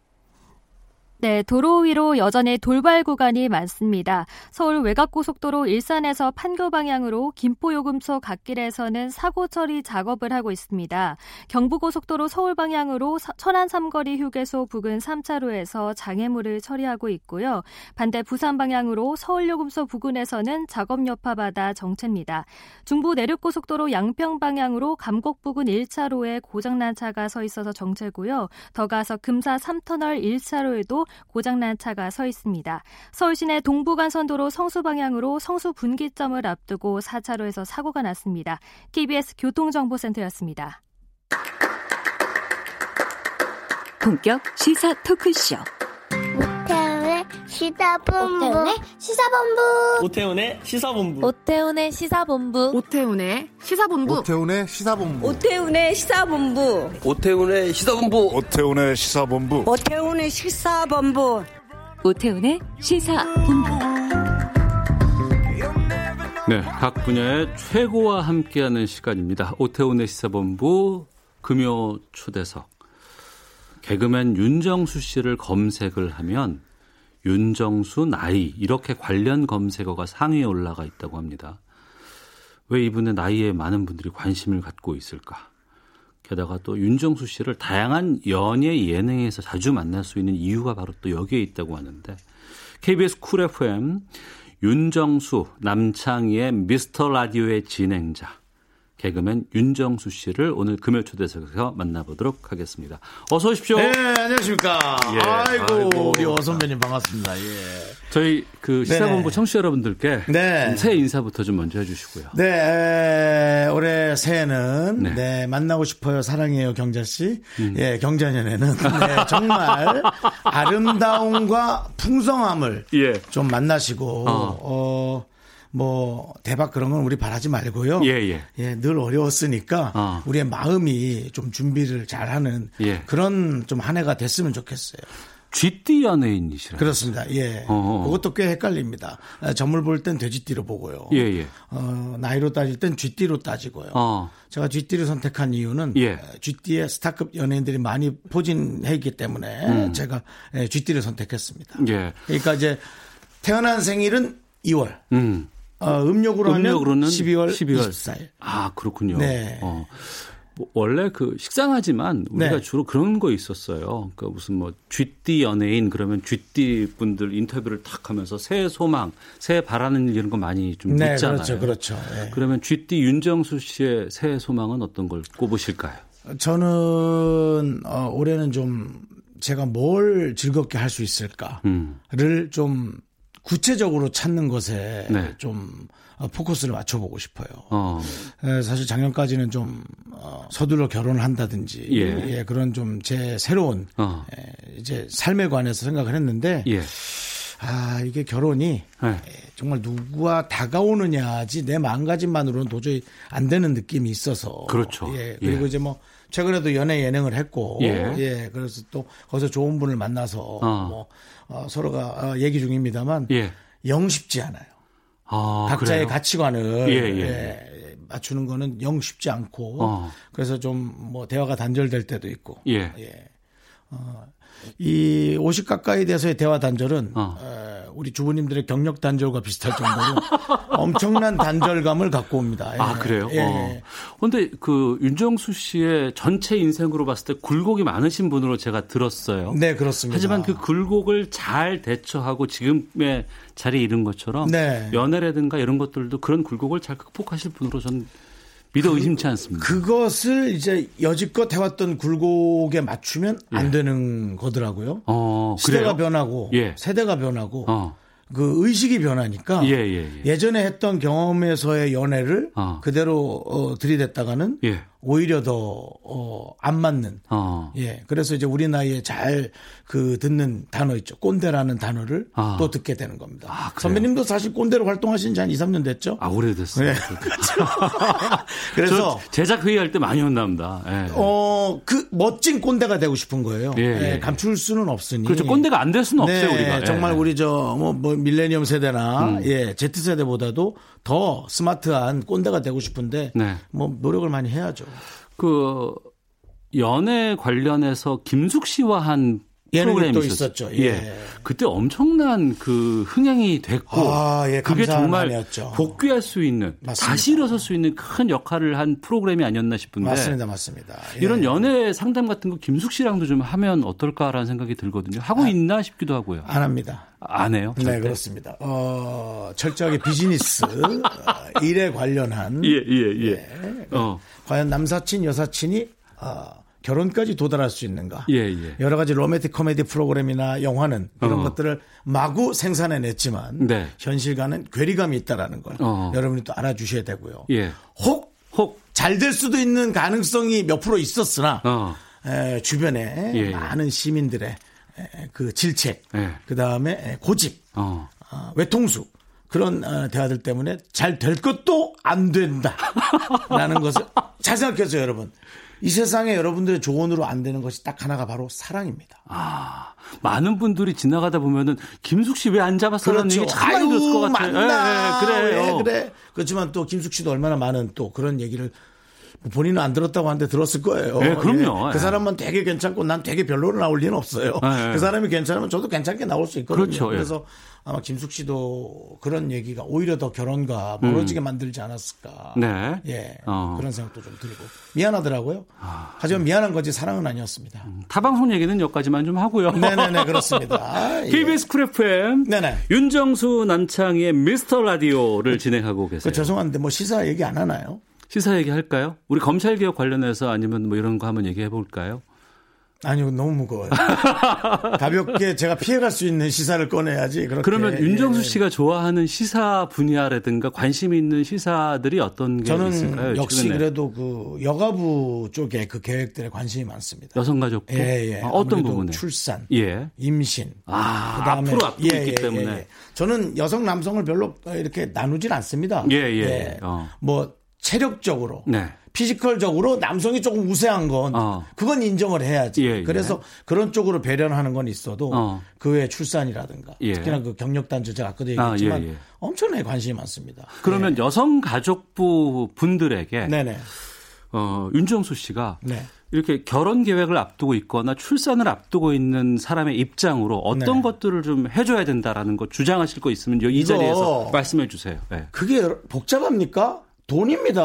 네, 도로 위로 여전히 돌발 구간이 많습니다. 서울 외곽고속도로 일산에서 판교 방향으로 김포요금소 갓길에서는 사고 처리 작업을 하고 있습니다. 경부고속도로 서울 방향으로 천안 삼거리 휴게소 부근 3차로에서 장애물을 처리하고 있고요. 반대 부산 방향으로 서울요금소 부근에서는 작업 여파받아 정체입니다. 중부 내륙고속도로 양평 방향으로 감곡 부근 1차로에 고장난 차가 서 있어서 정체고요. 더 가서 금사 3터널 1차로에도 고장난 차가 서 있습니다. 서울 시내 동부간선도로 성수 방향으로 성수 분기점을 앞두고 4차로에서 사고가 났습니다. KBS 교통정보센터였습니다. 본격 시사 토크쇼. 오태훈의 시사본부. 오태훈의 시사본부. 오태훈의 시사본부. 오태훈의 시사본부. 오태훈의 시사본부. 오태훈의 시사본부. 오태훈의 시사본부. 오태훈의 시사본부. 오태훈의 시사본부. 오태훈의 시사본부. 오태훈의 시사본부. 네, 각 분야의 최고와 함께하는 시간입니다. 오태훈의 시사본부 금요 초대석. 개그맨 윤정수 씨를 검색을 하면 윤정수 나이 이렇게 관련 검색어가 상위에 올라가 있다고 합니다. 왜 이분의 나이에 많은 분들이 관심을 갖고 있을까? 게다가 또 윤정수 씨를 다양한 연예 예능에서 자주 만날 수 있는 이유가 바로 또 여기에 있다고 하는데 KBS 쿨 FM 윤정수 남창희의 미스터 라디오의 진행자 개그맨 윤정수 씨를 오늘 금요 초대석에서 만나보도록 하겠습니다. 어서 오십시오. 네, 안녕하십니까. 예, 아이고, 아이고, 우리 어 선배님 반갑습니다. 예. 저희 그 시사본부 네. 청취자 여러분들께 네. 새해 인사부터 좀 먼저 해주시고요. 네, 올해 새해는 네. 네 만나고 싶어요, 사랑해요, 경자 씨. 음. 예, 경자년에는 네, 정말 아름다움과 풍성함을 [LAUGHS] 예. 좀 만나시고 어. 어. 뭐 대박 그런 건 우리 바라지 말고요. 예, 예. 예, 늘 어려웠으니까 어. 우리의 마음이 좀 준비를 잘하는 예. 그런 좀 한 해가 됐으면 좋겠어요. 쥐띠 연예인이시라. 그렇습니다. 예. 어어. 그것도 꽤 헷갈립니다. 점을 볼 땐 돼지띠로 보고요. 예, 예. 어, 나이로 따질 땐 쥐띠로 따지고요. 어. 제가 쥐띠를 선택한 이유는 예. 쥐띠에 스타급 연예인들이 많이 포진해 있기 때문에 음. 제가 예, 쥐띠를 선택했습니다. 예. 그러니까 이제 태어난 생일은 2월. 음. 어, 음력으로 음력으로는 12월 12월 24일. 아 그렇군요. 네. 어. 뭐 원래 그 식상하지만 우리가 네. 주로 그런 거 있었어요. 그러니까 무슨 뭐 쥐띠 연예인 그러면 쥐띠 분들 인터뷰를 탁 하면서 새해 소망, 새해 바라는 일 이런 거 많이 좀 네, 묻잖아요. 그렇죠, 그렇죠. 네. 그러면 쥐띠 윤정수 씨의 새해 소망은 어떤 걸 꼽으실까요? 저는 어, 올해는 좀 제가 뭘 즐겁게 할 수 있을까를 음. 좀 구체적으로 찾는 것에 네. 좀 어, 포커스를 맞춰보고 싶어요. 어. 사실 작년까지는 좀 어, 서둘러 결혼을 한다든지 예. 예 그런 좀 제 새로운 어. 예, 이제 삶에 관해서 생각을 했는데 예. 아 이게 결혼이 네. 예, 정말 누구와 다가오느냐지 내 마음가짐만으로는 도저히 안 되는 느낌이 있어서 그렇죠. 예 그리고 예. 이제 뭐 최근에도 연애 예능을 했고 예. 예. 그래서 또 거기서 좋은 분을 만나서 어. 뭐 어, 서로가 어, 얘기 중입니다만 예. 영 쉽지 않아요. 아, 각자의 그래요? 가치관을 예, 예. 예, 맞추는 거는 영 쉽지 않고 어. 그래서 좀 뭐 대화가 단절될 때도 있고 예. 예. 어, 이50 가까이 돼서의 대화 단절은 어. 에, 우리 주부님들의 경력 단절과 비슷할 정도로 [LAUGHS] 엄청난 단절감을 갖고 옵니다. 예. 아 그래요? 예. 그런데 어. 그 윤정수 씨의 전체 인생으로 봤을 때 굴곡이 많으신 분으로 제가 들었어요. 네 그렇습니다. 하지만 그 굴곡을 잘 대처하고 지금의 자리에 이른 것처럼 네. 연애라든가 이런 것들도 그런 굴곡을 잘 극복하실 분으로 저는 믿어 그 의심치 않습니다. 그것을 이제 여지껏 해왔던 굴곡에 맞추면 안 예. 되는 거더라고요. 어, 시대가 변하고 예. 세대가 변하고 어. 그 의식이 변하니까 예, 예, 예. 전에 했던 경험에서의 연애를 어. 그대로 어, 들이댔다가는 예. 오히려 더, 어, 안 맞는. 어. 예. 그래서 이제 우리 나이에 잘그 듣는 단어 있죠. 꼰대라는 단어를 어. 또 듣게 되는 겁니다. 아, 선배님도 사실 꼰대로 활동하신 지 한 2, 3년 됐죠? 아, 오래됐어요. 네. [LAUGHS] 그래서 제작 회의할 때 많이 혼납니다. 예. 어, 그 멋진 꼰대가 되고 싶은 거예요. 예, 예. 예. 감출 수는 없으니. 그렇죠. 꼰대가 안 될 수는 네, 없어요, 우리가. 예. 정말 우리 저, 뭐, 뭐 밀레니엄 세대나 음. 예, Z세대보다도 더 스마트한 꼰대가 되고 싶은데 네. 뭐 노력을 많이 해야죠. 그 연애 관련해서 김숙 씨와 한 프로그램이 있었죠. 예. 예. 그때 엄청난 그 흥행이 됐고 아, 예, 그게 정말 많이었죠. 복귀할 수 있는 맞습니다. 다시 일어설 수 있는 큰 역할을 한 프로그램이 아니었나 싶은데 맞습니다, 맞습니다. 예. 이런 연애 상담 같은 거 김숙 씨랑도 좀 하면 어떨까라는 생각이 들거든요. 하고 아, 있나 싶기도 하고요. 안 합니다. 안 해요? 네, 그렇습니다. 어, 철저하게 비즈니스 어, [LAUGHS] 일에 관련한 예, 예, 예. 예. 어. 과연 남사친 여사친이 어, 결혼까지 도달할 수 있는가? 예, 예. 여러 가지 로맨틱 코미디 프로그램이나 영화는 그런 어. 것들을 마구 생산해냈지만 네. 현실과는 괴리감이 있다라는 걸 어. 여러분이 또 알아주셔야 되고요. 예. 혹, 혹 잘 될 수도 있는 가능성이 몇 프로 있었으나 어. 에, 주변에 예, 예. 많은 시민들의 에, 그 질책, 예. 그 다음에 고집, 어. 어, 외통수 그런 어, 대화들 때문에 잘 될 것도 안 된다라는 것을 [LAUGHS] 잘 생각해서 여러분 이 세상에 여러분들의 조언으로 안 되는 것이 딱 하나가 바로 사랑입니다. 아, 많은 분들이 지나가다 보면은 김숙 씨 왜 안 잡았어라는 그렇죠. 얘기 참 많이 들었을 것 같아요. 맞나. 예, 예, 그래요. 왜 그래. 그렇지만 또 김숙 씨도 얼마나 많은 또 그런 얘기를 본인은 안 들었다고 하는데 들었을 거예요. 네, 그럼요. 예. 그 사람은 되게 괜찮고 난 되게 별로로 나올 리는 없어요. 네. 그 사람이 괜찮으면 저도 괜찮게 나올 수 있거든요. 그렇죠. 예. 그래서 아마 김숙 씨도 그런 얘기가 오히려 더 결혼과 멀어지게 음. 만들지 않았을까. 네. 예. 어. 그런 생각도 좀 들고. 미안하더라고요. 아, 하지만 미안한 거지 사랑은 아니었습니다. 음, 타방송 얘기는 여기까지만 좀 하고요. 네네네, 그렇습니다. [LAUGHS] 아, KBS 예. Cool FM. 네네. 윤정수 남창희의 미스터 라디오를 진행하고 계세요. 그, 죄송한데 뭐 시사 얘기 안 하나요? 시사 얘기 할까요? 우리 검찰 개혁 관련해서 아니면 뭐 이런 거 한번 얘기해 볼까요? 아니요, 너무 무거워요. [LAUGHS] 가볍게 제가 피해갈 수 있는 시사를 꺼내야지. 그렇게. 그러면 윤정수 예. 씨가 좋아하는 시사 분야라든가 관심 있는 시사들이 어떤 게 저는 있을까요? 역시 최근에? 그래도 그 여가부 쪽에 그 계획들에 관심이 많습니다. 여성가족부? 예, 예. 아, 어떤 부분에? 출산, 예. 임신. 아, 그다음에 앞으로 앞두고 예, 있기 예, 때문에. 예, 저는 여성 남성을 별로 이렇게 나누질 않습니다. 예, 예. 예. 어. 뭐 체력적으로. 네. physical적으로 남성이 조금 우세한 건 어. 그건 인정을 해야지. 예, 예. 그래서 그런 쪽으로 배려하는 건 있어도 어. 그 외에 출산이라든가 예. 특히나 그 경력 단절 제가 아까도 얘기했지만 아, 예, 예. 엄청나게 관심이 많습니다. 그러면 예. 여성가족부 분들에게 네네. 어, 윤정수 씨가 네. 이렇게 결혼 계획을 앞두고 있거나 출산을 앞두고 있는 사람의 입장으로 어떤 네. 것들을 좀 해줘야 된다라는 거 주장하실 거 있으면 이 자리에서 말씀해 주세요. 네. 그게 복잡합니까? 돈입니다.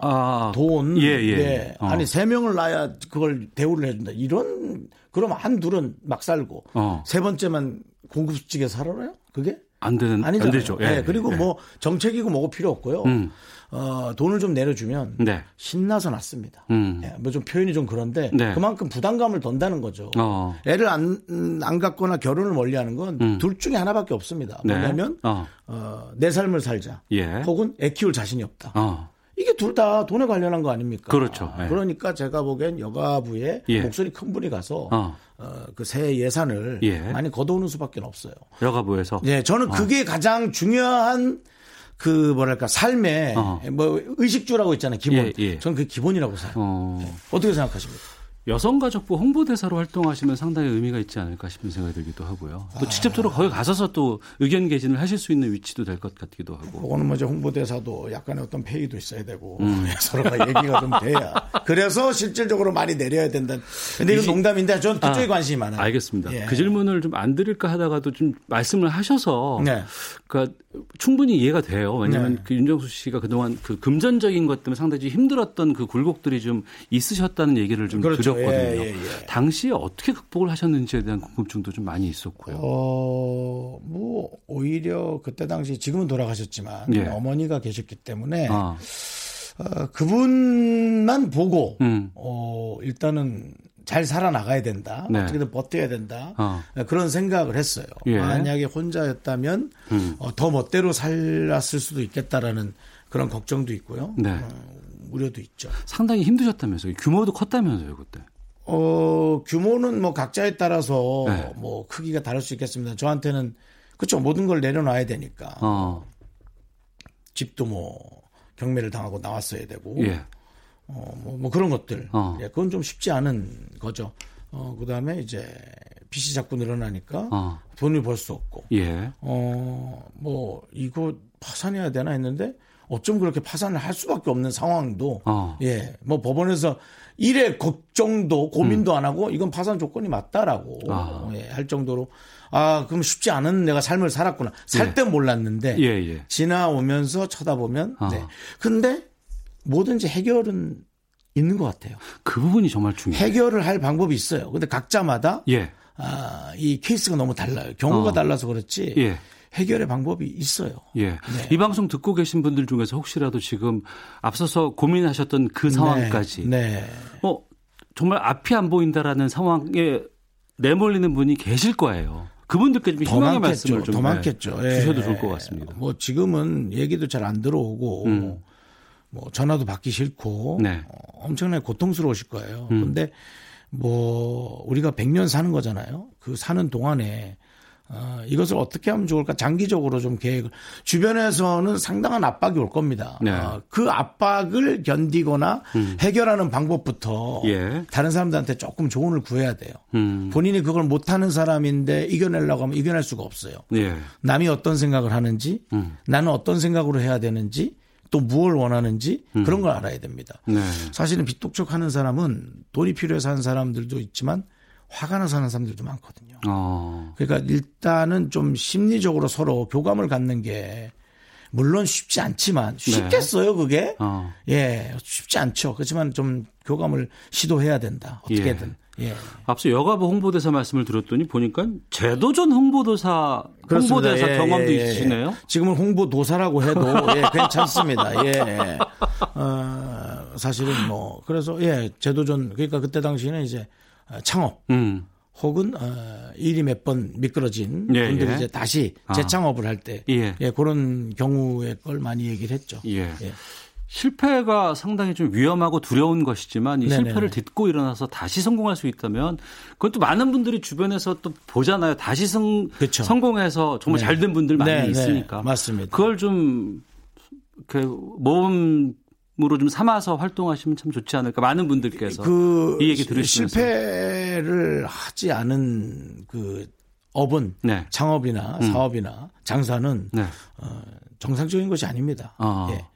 아, 돈. 예, 예. 네. 어. 아니, 세 명을 낳아야 그걸 대우를 해준다. 이런, 그럼 한 둘은 막 살고, 어. 세 번째만 공급직에 살아나요? 그게? 안 되는, 아니잖아요. 안 되죠. 예, 네. 그리고 예. 뭐 정책이고 뭐고 필요 없고요. 음. 어, 돈을 좀 내려주면 네. 신나서 낳습니다. 음. 예, 뭐좀 표현이 좀 그런데 네. 그만큼 부담감을 던다는 거죠. 어. 애를 안, 안 갖거나 결혼을 멀리하는 건둘 음. 중에 하나밖에 없습니다. 네. 뭐냐면 어. 어, 내 삶을 살자. 예. 혹은 애 키울 자신이 없다. 어. 이게 둘 다 돈에 관련한 거 아닙니까? 그렇죠. 네. 그러니까 제가 보기엔 여가부에 예. 목소리 큰 분이 가서 어. 어, 그새 예산을 예. 많이 걷어오는 수밖에 없어요. 여가부에서. 예, 저는 그게 어. 가장 중요한 그 뭐랄까 삶의 어. 뭐 의식주라고 있잖아요 기본. 예, 예. 저는 그 기본이라고 생각해요. 어. 네. 어떻게 생각하십니까? 여성가족부 홍보대사로 활동하시면 상당히 의미가 있지 않을까 싶은 생각이 들기도 하고요. 또 아. 직접적으로 거기 가셔서 또 의견 개진을 하실 수 있는 위치도 될 것 같기도 하고. 그거는 뭐죠 홍보대사도 약간의 어떤 페이도 있어야 되고 음. [LAUGHS] 서로가 얘기가 좀 돼야 그래서 실질적으로 많이 내려야 된다. 근데 이건 농담인데 전 그쪽에 아, 관심이 많아요. 알겠습니다. 예. 그 질문을 좀 안 드릴까 하다가도 좀 말씀을 하셔서 네. 그러니까 충분히 이해가 돼요. 왜냐하면 네. 그 윤정수 씨가 그동안 그 금전적인 것 때문에 상당히 힘들었던 그 굴곡들이 좀 있으셨다는 얘기를 좀 그렇죠. 드렸거든요. 예, 예, 예. 당시에 어떻게 극복을 하셨는지에 대한 궁금증도 좀 많이 있었고요. 어, 뭐 오히려 그때 당시 지금은 돌아가셨지만 예. 어머니가 계셨기 때문에 아. 어, 그분만 보고 음. 어, 일단은 잘 살아나가야 된다. 네. 어떻게든 버텨야 된다. 어. 그런 생각을 했어요. 예. 만약에 혼자였다면 음. 어, 더 멋대로 살았을 수도 있겠다라는 그런 걱정도 있고요. 네. 어, 우려도 있죠. 상당히 힘드셨다면서요. 규모도 컸다면서요, 그때. 어, 규모는 뭐 각자에 따라서 네. 뭐 크기가 다를 수 있겠습니다. 저한테는 그렇죠. 모든 걸 내려놔야 되니까. 어. 집도 뭐 경매를 당하고 나왔어야 되고. 예. 어, 뭐, 뭐 그런 것들. 어. 예, 그건 좀 쉽지 않은 거죠. 어, 그 다음에 이제 빚이 자꾸 늘어나니까 어. 돈을 벌 수 없고. 예. 어, 뭐, 이거 파산해야 되나 했는데 어쩜 그렇게 파산을 할 수밖에 없는 상황도. 어. 예. 뭐 법원에서 일의 걱정도 고민도 음. 안 하고 이건 파산 조건이 맞다라고 아. 예, 할 정도로 아 그럼 쉽지 않은 내가 삶을 살았구나 살때 예. 몰랐는데 예, 예. 지나오면서 쳐다보면 아. 네. 근데 뭐든지 해결은 있는 것 같아요. 그 부분이 정말 중요해요. 해결을 할 방법이 있어요. 근데 각자마다 예. 아, 이 케이스가 너무 달라요. 경우가 어. 달라서 그렇지. 예. 해결의 방법이 있어요. 예. 네. 이 방송 듣고 계신 분들 중에서 혹시라도 지금 앞서서 고민하셨던 그 상황까지 네. 네. 어 정말 앞이 안 보인다라는 상황에 내몰리는 분이 계실 거예요. 그분들께 좀 희망의 말씀을 좀 더 많겠죠. 네, 주셔도 좋을 것 같습니다. 뭐 지금은 얘기도 잘 안 들어오고 음. 뭐 전화도 받기 싫고 네. 어, 엄청나게 고통스러우실 거예요. 음. 근데 뭐 우리가 100년 사는 거잖아요. 그 사는 동안에 어, 이것을 어떻게 하면 좋을까 장기적으로 좀 계획을 주변에서는 상당한 압박이 올 겁니다. 네. 어, 그 압박을 견디거나 음. 해결하는 방법부터 예. 다른 사람들한테 조금 조언을 구해야 돼요. 음. 본인이 그걸 못하는 사람인데 이겨내려고 하면 이겨낼 수가 없어요. 예. 남이 어떤 생각을 하는지 음. 나는 어떤 생각으로 해야 되는지 또 무엇을 원하는지 음. 그런 걸 알아야 됩니다. 네. 사실은 빚독촉 하는 사람은 돈이 필요해서 하는 사람들도 있지만 화가 나서 하는 사람들도 많거든요. 어. 그러니까 일단은 좀 심리적으로 서로 교감을 갖는 게 물론 쉽지 않지만 네. 쉽겠어요 네. 그게 어. 예 쉽지 않죠 그렇지만 좀 교감을 시도해야 된다 어떻게든 예. 예. 앞서 여가부 홍보대사 말씀을 들었더니 보니까 제도전 홍보도사 그렇습니다. 홍보대사 예, 경험도 예, 예. 있으시네요 지금은 홍보도사라고 해도 [LAUGHS] 예, 괜찮습니다 예 어, 사실은 뭐 그래서 예 제도전 그러니까 그때 당시에는 이제 어, 창업 음. 혹은 어, 일이 몇 번 미끄러진 예, 분들이 예. 이제 다시 아. 재창업을 할때 예. 예. 그런 경우의 걸 많이 얘기를 했죠. 예. 예. 실패가 상당히 좀 위험하고 두려운 것이지만 이 네네. 실패를 딛고 일어나서 다시 성공할 수 있다면 그것도 많은 분들이 주변에서 또 보잖아요. 다시 성, 그렇죠. 성공해서 정말 네. 잘된 분들 많이 네네. 있으니까. 맞습니다. 그걸 좀, 그, 모험 으로 좀 삼아서 활동하시면 참 좋지 않을까 많은 분들께서 그 이 얘기 들으시면서 실패를 하지 않은 그 업은 네. 창업이나 음. 사업이나 장사는 네. 어, 정상적인 것이 아닙니다. 어. 예.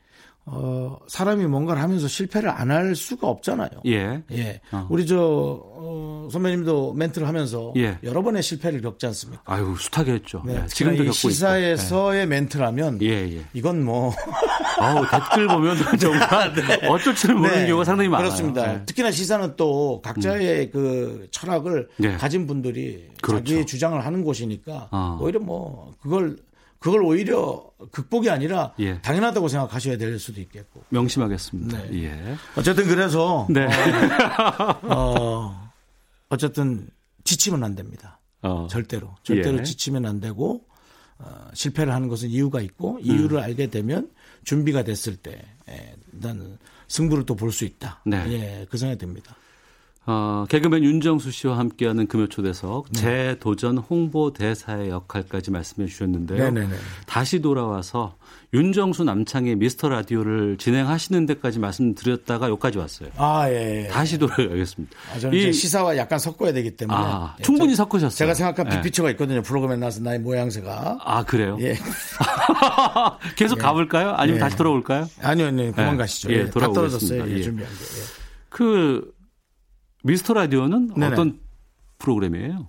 어, 사람이 뭔가를 하면서 실패를 안 할 수가 없잖아요. 예. 예. 어. 우리 저, 어, 선배님도 멘트를 하면서 예. 여러 번의 실패를 겪지 않습니까? 아유, 숱하게 했죠. 네. 네. 지금도 겪고 시사에서의 네. 멘트라면. 예, 예. 이건 뭐. [LAUGHS] 아우, 댓글 보면 [LAUGHS] 정말 네. 어쩔 줄 모르는 네. 경우가 상당히 많아요. 그렇습니다. 네. 특히나 시사는 또 각자의 음. 그 철학을 네. 가진 분들이 그렇죠. 자기의 주장을 하는 곳이니까 어. 오히려 뭐 그걸 그걸 오히려 극복이 아니라 예. 당연하다고 생각하셔야 될 수도 있겠고. 명심하겠습니다. 네. 예. 어쨌든 그래서 네. 어, [LAUGHS] 어, 쨌든 지치면 안 됩니다. 어. 절대로 절대로 예. 지치면 안 되고 어, 실패를 하는 것은 이유가 있고 이유를 음. 알게 되면 준비가 됐을 때 예, 나는 승부를 또 볼 수 있다. 네. 예, 그 생각이 듭니다. 어, 개그맨 윤정수 씨와 함께하는 금요초대석 네. 재도전 홍보 대사의 역할까지 말씀해 주셨는데요. 네네네. 다시 돌아와서 윤정수 남창의 미스터 라디오를 진행하시는 데까지 말씀드렸다가 여기까지 왔어요. 아, 예. 예. 다시 돌아가겠습니다. 아, 저는 이 시사와 약간 섞어야 되기 때문에. 아, 예, 충분히 섞으셨어요. 제가 생각한 빅피처가 예. 있거든요. 프로그램에 나와서 나의 모양새가. 아, 그래요? 예. [LAUGHS] 계속 예. 가볼까요? 아니면 예. 다시 돌아올까요? 아니요, 아니요. 그만 가시죠. 예, 다 떨어졌어요. 예, 준비한 게. 그 미스터 라디오는 네네. 어떤 프로그램이에요?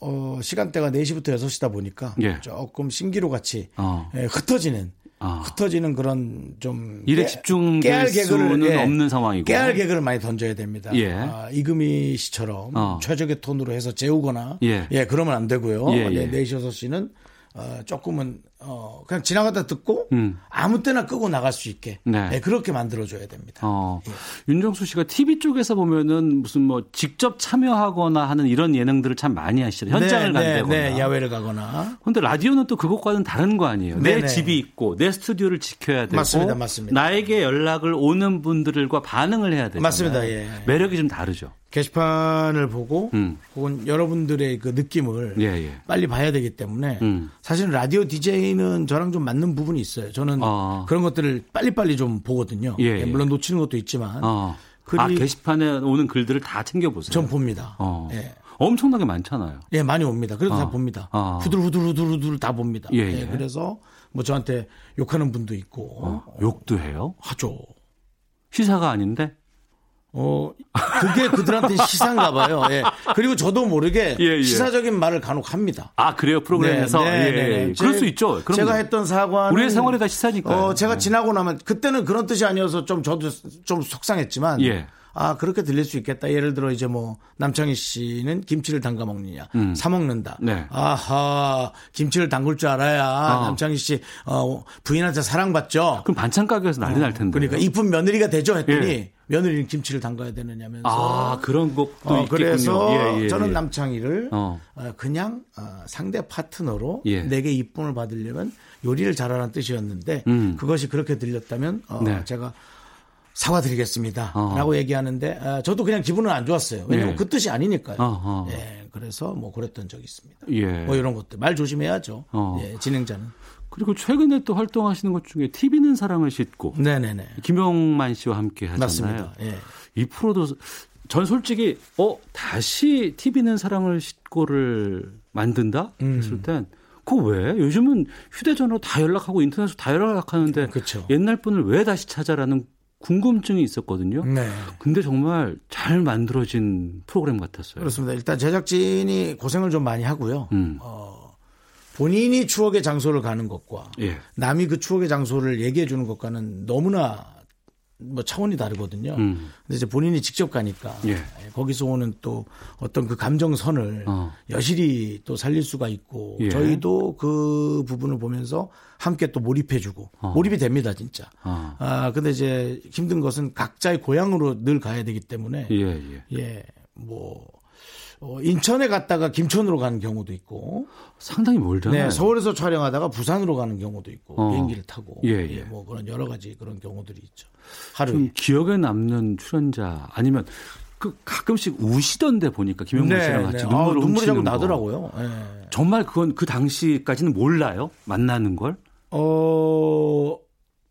어, 시간대가 4시부터 6시다 보니까 예. 조금 신기루 같이 어. 예, 흩어지는 아. 흩어지는 그런 좀 일에 집중될 수는 예, 없는 상황이고 깨알 개그를 많이 던져야 됩니다. 예. 아, 이금희 씨처럼 어. 최적의 톤으로 해서 재우거나 예, 예 그러면 안 되고요. 예, 예. 4시 6시는 어, 조금은 어, 그냥 지나가다 듣고 음. 아무 때나 끄고 나갈 수 있게 네. 네, 그렇게 만들어줘야 됩니다. 어, 예. 윤정수 씨가 TV 쪽에서 보면은 무슨 뭐 직접 참여하거나 하는 이런 예능들을 참 많이 하시죠. 현장을 네, 네 간다거나 네, 야외를 가거나. 그런데 라디오는 또 그것과는 다른 거 아니에요. 내 네, 집이 있고 내 스튜디오를 지켜야 되고 맞습니다, 맞습니다. 나에게 연락을 오는 분들과 반응을 해야 되잖아요. 맞습니다. 예. 매력이 좀 다르죠. 게시판을 보고 음. 혹은 여러분들의 그 느낌을 예, 예. 빨리 봐야 되기 때문에 음. 사실은 라디오 DJ는 저랑 좀 맞는 부분이 있어요. 저는 아. 그런 것들을 빨리빨리 좀 보거든요. 예, 예. 물론 놓치는 것도 있지만 아. 글이 아, 게시판에 오는 글들을 다 챙겨보세요. 전 봅니다. 어. 예. 엄청나게 많잖아요. 예, 많이 옵니다. 그래도 아. 다 봅니다. 아. 후들후들후들후들 다 봅니다. 예, 예, 예. 그래서 뭐 저한테 욕하는 분도 있고 어, 욕도 해요? 하죠. 시사가 아닌데? 어, 그게 그들한테 시사인가 봐요. 예. 그리고 저도 모르게 예, 예. 시사적인 말을 간혹 합니다. 아, 그래요? 프로그램에서? 네, 네, 예, 네. 그럴 수 있죠. 그럼 제가 했던 사과는. 우리의 생활에 다 시사니까. 어, 제가 네. 지나고 나면, 그때는 그런 뜻이 아니어서 좀 저도 좀 속상했지만. 예. 아 그렇게 들릴 수 있겠다. 예를 들어 이제 뭐 남창희 씨는 김치를 담가 먹느냐, 음. 사 먹는다. 네. 아하 김치를 담글 줄 알아야 아. 남창희 씨 어, 부인한테 사랑받죠. 그럼 반찬 가게에서 난리 날 텐데. 그러니까 이쁜 며느리가 되죠 했더니 예. 며느리는 김치를 담가야 되느냐면서. 아 그런 것도 어, 있겠군요. 그래서 예, 예, 저는 예. 남창희를 어. 어. 그냥 어, 상대 파트너로 예. 내게 이쁨을 받으려면 요리를 잘하라는 뜻이었는데 음. 그것이 그렇게 들렸다면 어, 네. 제가 사과드리겠습니다. 어. 라고 얘기하는데 아, 저도 그냥 기분은 안 좋았어요. 왜냐하면 예. 그 뜻이 아니니까요. 어허. 예, 그래서 뭐 그랬던 적이 있습니다. 예. 뭐 이런 것들 말 조심해야죠. 어. 예, 진행자는. 그리고 최근에 또 활동하시는 것 중에 TV는 사랑을 싣고 네네네. 김용만 씨와 함께 하잖아요. 맞습니다. 예. 이 프로도 전 솔직히 어 다시 TV는 사랑을 싣고를 만든다 음. 했을 땐 그거 왜? 요즘은 휴대전화로 다 연락하고 인터넷으로 다 연락하는데 그쵸. 옛날 분을 왜 다시 찾아라는 궁금증이 있었거든요. 네. 근데 정말 잘 만들어진 프로그램 같았어요. 그렇습니다. 일단 제작진이 고생을 좀 많이 하고요. 음. 어, 본인이 추억의 장소를 가는 것과 예. 남이 그 추억의 장소를 얘기해 주는 것과는 너무나 뭐 차원이 다르거든요. 음. 근데 이제 본인이 직접 가니까 예. 거기서 오는 또 어떤 그 감정선을 어. 여실히 또 살릴 수가 있고 예. 저희도 그 부분을 보면서 함께 또 몰입해주고 어. 몰입이 됩니다 진짜. 어. 아 근데 이제 힘든 것은 각자의 고향으로 늘 가야 되기 때문에 예, 예. 예 뭐. 어, 인천에 갔다가 김천으로 가는 경우도 있고 상당히 멀잖아요. 네, 서울에서 촬영하다가 부산으로 가는 경우도 있고 어. 비행기를 타고 예, 예. 예, 뭐 그런 여러 가지 그런 경우들이 있죠. 하루 기억에 남는 출연자 아니면 그 가끔씩 우시던데 보니까 김영만 네, 씨랑 같이 네. 눈물을 아, 눈물이 자꾸 나더라고요. 네. 정말 그건 그 당시까지는 몰라요 만나는 걸? 어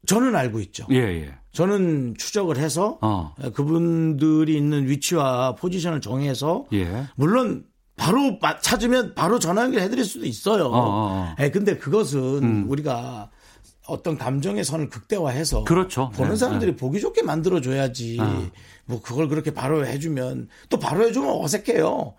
저는 알고 있죠. 예, 예. 저는 추적을 해서 어. 그분들이 있는 위치와 포지션을 정해서 예. 물론 바로 찾으면 바로 전화 연결해 드릴 수도 있어요. 어, 어, 어. 예, 근데 그것은 음. 우리가 어떤 감정의 선을 극대화해서 그렇죠. 보는 네, 사람들이 네. 보기 좋게 만들어 줘야지. 어. 뭐 그걸 그렇게 바로 해주면 또 바로 해주면 어색해요.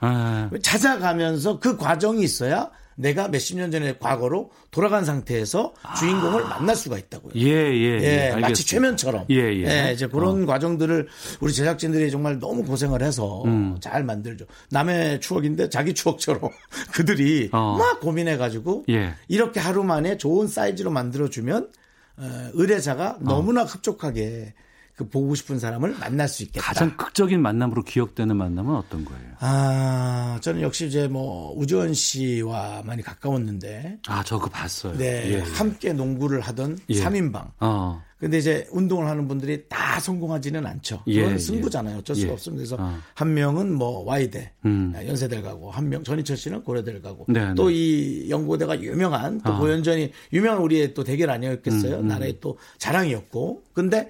네. 찾아가면서 그 과정이 있어야 내가 몇십 년 전의 과거로 돌아간 상태에서 아. 주인공을 만날 수가 있다고요. 예, 예. 예, 예 마치 최면처럼. 예, 예. 예 이제 그런 어. 과정들을 우리 제작진들이 정말 너무 고생을 해서 음. 잘 만들죠. 남의 추억인데 자기 추억처럼 [LAUGHS] 그들이 어. 막 고민해가지고 예. 이렇게 하루 만에 좋은 사이즈로 만들어주면 어, 의뢰자가 어. 너무나 흡족하게 그 보고 싶은 사람을 만날 수 있겠다. 가장 극적인 만남으로 기억되는 만남은 어떤 거예요? 아, 저는 역시 이제 뭐 우주원 씨와 많이 가까웠는데. 아, 저 그 봤어요. 네. 예, 예. 함께 농구를 하던 예. 3인방. 어. 근데 이제 운동을 하는 분들이 다 성공하지는 않죠. 예, 그건 예. 승부잖아요. 어쩔 수가 예. 없습니다. 그래서 어. 한 명은 뭐 Y대 음. 아, 연세대를 가고 한 명 전희철 씨는 고려대를 가고 네, 네. 또이 연고대가 유명한 또 어. 고현전이 유명한 우리의 또 대결 아니었겠어요. 음, 음. 나라의 또 자랑이었고. 근데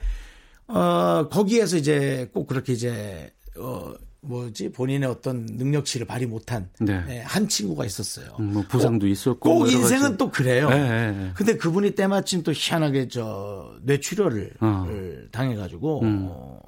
어, 거기에서 이제 꼭 그렇게 이제, 어, 뭐지 본인의 어떤 능력치를 발휘 못한 네. 네, 한 친구가 있었어요. 음, 뭐 부상도 꼭, 있었고 꼭 인생은 가지. 또 그래요. 네, 네, 네, 근데 그분이 때마침 또 희한하게 저 뇌출혈을 어. 당해가지고 음. 어,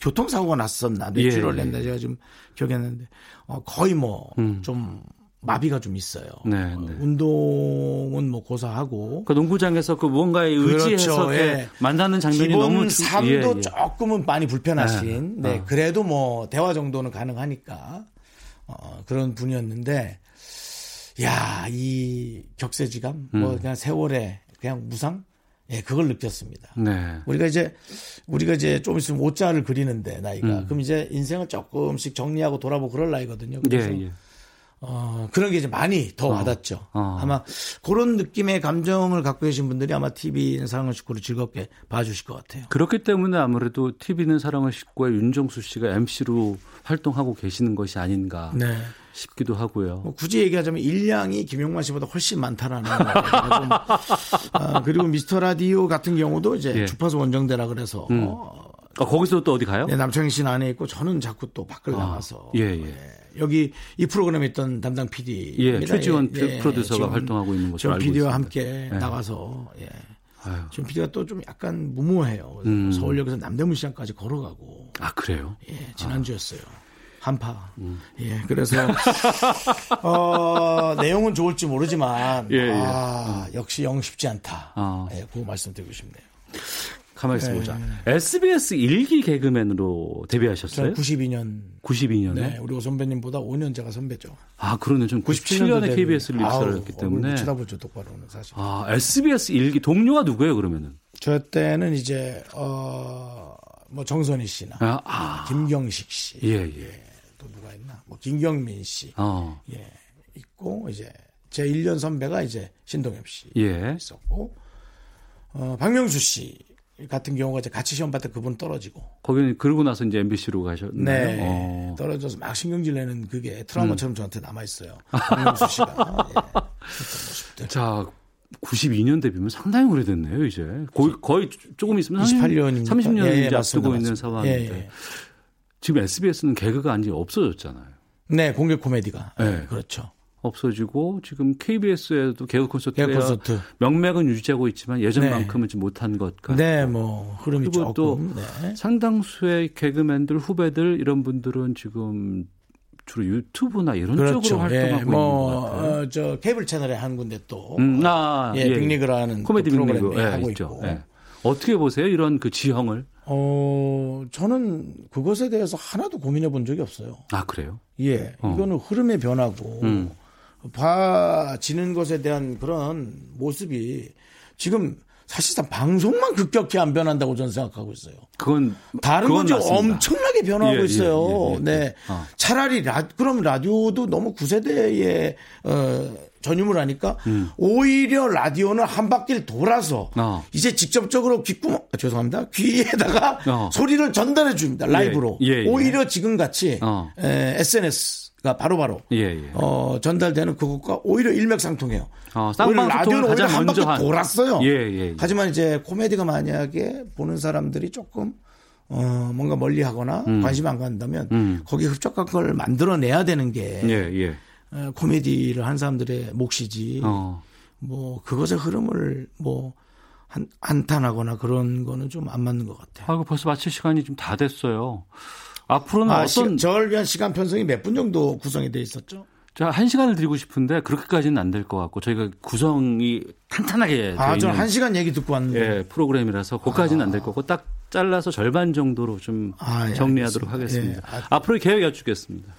교통사고가 났었나 뇌출혈을 예, 했나 제가 지금 기억했는데 어, 거의 뭐좀 음. 마비가 좀 있어요. 네, 어, 네. 운동은 뭐 고사하고. 그 농구장에서 그 무언가에 의지해서 그렇죠. 예. 만나는 장면이 기본 너무 삶도 예, 예. 조금은 많이 불편하신. 네, 네. 어. 그래도 뭐 대화 정도는 가능하니까 어, 그런 분이었는데, 야, 이 격세지감, 뭐 음. 뭐 그냥 세월에 그냥 무상. 예, 그걸 느꼈습니다. 네. 우리가 이제 우리가 이제 좀 있으면 오자를 그리는데 나이가 음. 그럼 이제 인생을 조금씩 정리하고 돌아보고 그럴 나이거든요. 그래서 예, 예. 어, 그런 게 이제 많이 더 어. 와닿죠. 어. 아마 그런 느낌의 감정을 갖고 계신 분들이 아마 TV는 사랑을 싣고를 즐겁게 봐주실 것 같아요. 그렇기 때문에 아무래도 TV는 사랑을 싣고의 윤정수 씨가 MC로 활동하고 계시는 것이 아닌가 네. 싶기도 하고요. 뭐 굳이 얘기하자면 일량이 김용만 씨보다 훨씬 많다라는 [LAUGHS] 좀, 아, 그리고 미스터 라디오 같은 경우도 이제 예. 주파수 원정대라 그래서 음. 어, 아, 거기서 또 어디 가요? 네, 남창희 씨는 안에 있고 저는 자꾸 또 밖을 아, 나가서 예, 예. 네. 여기 이 프로그램에 있던 담당 PD 예, 최지원 예, 프로듀서가 활동하고 있는 것으로 알고 PD와 함께 예. 나가서 예. 아유. 지금 PD가 또 좀 약간 무모해요. 음. 서울역에서 남대문 시장까지 걸어가고. 아 그래요? 예, 지난주였어요. 한파. 음. 예, 그래서 [LAUGHS] 어, 내용은 좋을지 모르지만 예, 예. 아, 역시 영 쉽지 않다. 아. 예, 그거 말씀드리고 싶네요. 가만히 있어 보자. 네. SBS 일기 개그맨으로 데뷔하셨어요? 92년. 92년에? 네, 우리 선배님보다 5년 제가 선배죠. 아, 그러네. 좀 97년에 KBS를 입사를 했기 때문에. 쳐다보죠, 똑바로는 사실. 아, SBS 일기 동료가 누구예요, 그러면은? 저 때는 이제, 어, 뭐 정선희 씨나. 아, 아. 김경식 씨. 예, 예. 또 누가 있나? 뭐 김경민 씨. 어. 예. 있고, 이제 제 1년 선배가 이제 신동엽 씨. 예. 있었고, 어, 박명수 씨. 같은 경우가 이제 같이 시험 때 그분 떨어지고. 거기는 그러고 나서 이제 MBC로 가셨나요? 네. 어. 떨어져서 막 신경질 내는 그게 트라우마처럼 음. 저한테 남아 있어요. 박명수 씨가. 예. 자, 92년 데뷔면 상당히 오래됐네요, 이제. 거의, 거의 조금 있으면 28년 30년 예, 이제 앞두고 있는 상황인데. 예, 예. 지금 SBS는 개그가 아니 없어졌잖아요. 네, 공개 코미디가. 네. 그렇죠. 없어지고 지금 KBS에도 개그 콘서트가 콘서트. 명맥은 유지하고 있지만 예전만큼은 네. 못한 것 같고. 네, 뭐 흐름이 그리고 조금. 또 네. 상당수의 개그맨들 후배들 이런 분들은 지금 주로 유튜브나 이런 그렇죠. 쪽으로 활동하고 예, 뭐, 있는 것 같아요. 어, 저 케이블 채널에 한 군데 또 음, 아, 예, 예. 빅리그라는 코미디 프로그램 예, 하고 있죠. 있고. 예. 어떻게 보세요? 이런 그 지형을? 어, 저는 그것에 대해서 하나도 고민해 본 적이 없어요. 아, 그래요? 예. 어. 이거는 흐름의 변화고 음. 봐지는 것에 대한 그런 모습이 지금 사실상 방송만 급격히 안 변한다고 저는 생각하고 있어요. 그건 다른 건지 엄청나게 변화하고 예, 예 있어요. 예, 예, 네. 어. 차라리 라, 그럼 라디오도 너무 구세대에 어, 전유물 하니까 음. 오히려 라디오는 한 바퀴를 돌아서 어. 이제 직접적으로 귓구멍 아, 죄송합니다 귀에다가 어. 소리를 전달해 줍니다 라이브로 예, 오히려 지금 같이 어. 에, SNS 가 바로바로 예, 예. 어, 전달되는 그것과 오히려 일맥상통해요. 어, 오히려 라디오는 오히려 한 바퀴 한... 돌았어요. 예, 예, 예, 하지만 이제 코미디가 만약에 보는 사람들이 조금 어, 뭔가 멀리 하거나 음. 관심 안 간다면 음. 거기에 흡족한 걸 만들어내야 되는 게 예, 예. 어, 코미디를 한 사람들의 몫이지. 어. 뭐 그것의 흐름을 뭐 한, 한탄하거나 그런 거는 좀 안 맞는 것 같아요. 아, 벌써 마칠 시간이 좀 다 됐어요. 앞으로는 아, 어떤 저를 위한 시간 편성이 몇 분 정도 구성이 돼 있었죠? 자, 한 시간을 드리고 싶은데 그렇게까지는 안 될 것 같고 저희가 구성이 탄탄하게 아, 저는 한 시간 얘기 듣고 왔는데 예, 프로그램이라서 그까지는 아. 안될 거고 딱 잘라서 절반 정도로 좀 아, 예, 정리하도록 알겠습니다. 하겠습니다. 예. 앞으로 계획 여쭙겠습니다.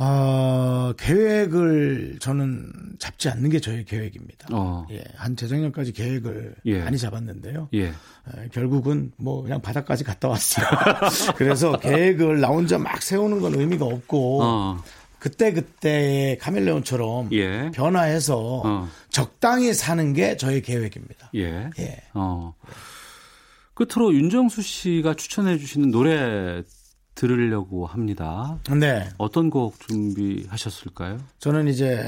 어, 계획을 저는 잡지 않는 게 저의 계획입니다. 어. 예, 한 재작년까지 계획을 예. 많이 잡았는데요. 예. 에, 결국은 뭐 그냥 바닥까지 갔다 왔어요. [LAUGHS] 그래서 계획을 나 혼자 막 세우는 건 의미가 없고 어. 그때 그때의 카멜레온처럼 예. 변화해서 어. 적당히 사는 게 저의 계획입니다. 예. 예. 어. 끝으로 윤정수 씨가 추천해 주시는 노래 들으려고 합니다. 네. 어떤 곡 준비하셨을까요? 저는 이제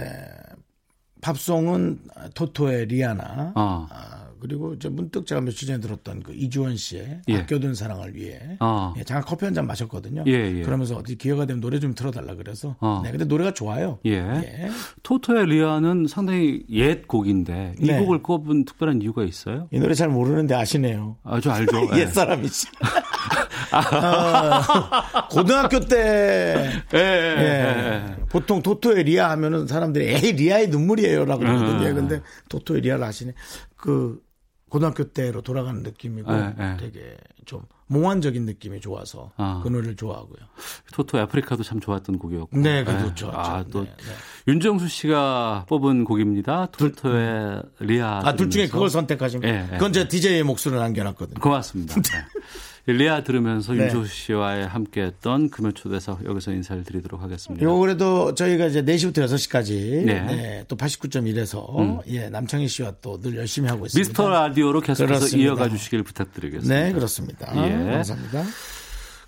팝송은 토토의 리아나. 어. 아, 그리고 이제 문득 제가 며칠 전에 들었던 그 이주원 씨의 예. 아껴둔 사랑을 위해 어. 예, 잠깐 커피 한 잔 마셨거든요. 예, 예. 그러면서 어디 기회가 되면 노래 좀 틀어달라 그래서. 어. 네, 근데 노래가 좋아요. 예. 예. 토토의 리아는 상당히 옛 곡인데 이 네. 곡을 꼽은 특별한 이유가 있어요? 이 노래 잘 모르는데 아시네요. 아주 알죠. [LAUGHS] 옛 사람이지. 어, 고등학교 때 예, 예, 예, 보통 토토의 리아 하면은 사람들이 에이 리아의 눈물이에요라고 그러거든요. 음. 근데 토토의 리아를 하시네. 그 고등학교 때로 돌아가는 느낌이고 네, 네. 되게 좀 몽환적인 느낌이 좋아서 아. 그 노래를 좋아하고요. 토토 아프리카도 참 좋았던 곡이었고. 네, 좋았죠. 아, 또 네, 네. 윤정수 씨가 뽑은 곡입니다. 토토의 리아. 아, 둘 중에 그걸 선택하신 거예요. 네, 그건 제 DJ의 목소리를 남겨놨거든요. 고맙습니다. [LAUGHS] 리아 들으면서 네. 윤조 씨와 함께했던 금요초대석 여기서 인사를 드리도록 하겠습니다. 요 그래도 저희가 이제 4시부터 6시까지 네. 네, 또 89.1에서 음. 예, 남창희 씨와 또 늘 열심히 하고 있습니다. 미스터 라디오로 계속해서 그렇습니다. 이어가 주시길 부탁드리겠습니다. 네, 그렇습니다. 예. 감사합니다.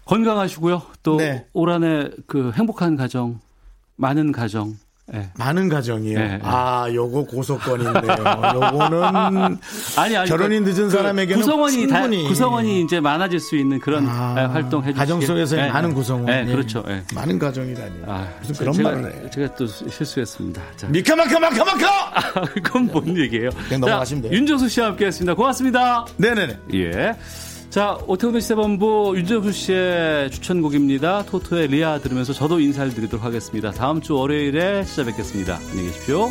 건강하시고요. 또 네. 올 한해 그 행복한 가정, 많은 가정 네. 많은 가정이요. 네, 아, 요거 고소권인데요. 요거는 [LAUGHS] 아니, 아니 결혼이 그 늦은 그 사람에게는 구성원이 충분히 다, 구성원이 이제 많아질 수 있는 그런 아, 활동 해 가정 속에서의 네, 많은 구성원. 네, 그렇죠. 많은 가정이라니. 아, 무슨 그런 제가, 말을 해. 제가 또 실수했습니다. 자. 미카마카 마카마카. 아, [LAUGHS] 그건 뭔 얘기예요? 그냥 넘어가시면 돼요. 윤정수 씨와 함께했습니다. 고맙습니다. 네 네 네. 예. 자, 오태훈의 시사본부 윤정수 씨의 추천곡입니다. 토토의 리아 들으면서 저도 인사를 드리도록 하겠습니다. 다음 주 월요일에 찾아뵙겠습니다. 안녕히 계십시오.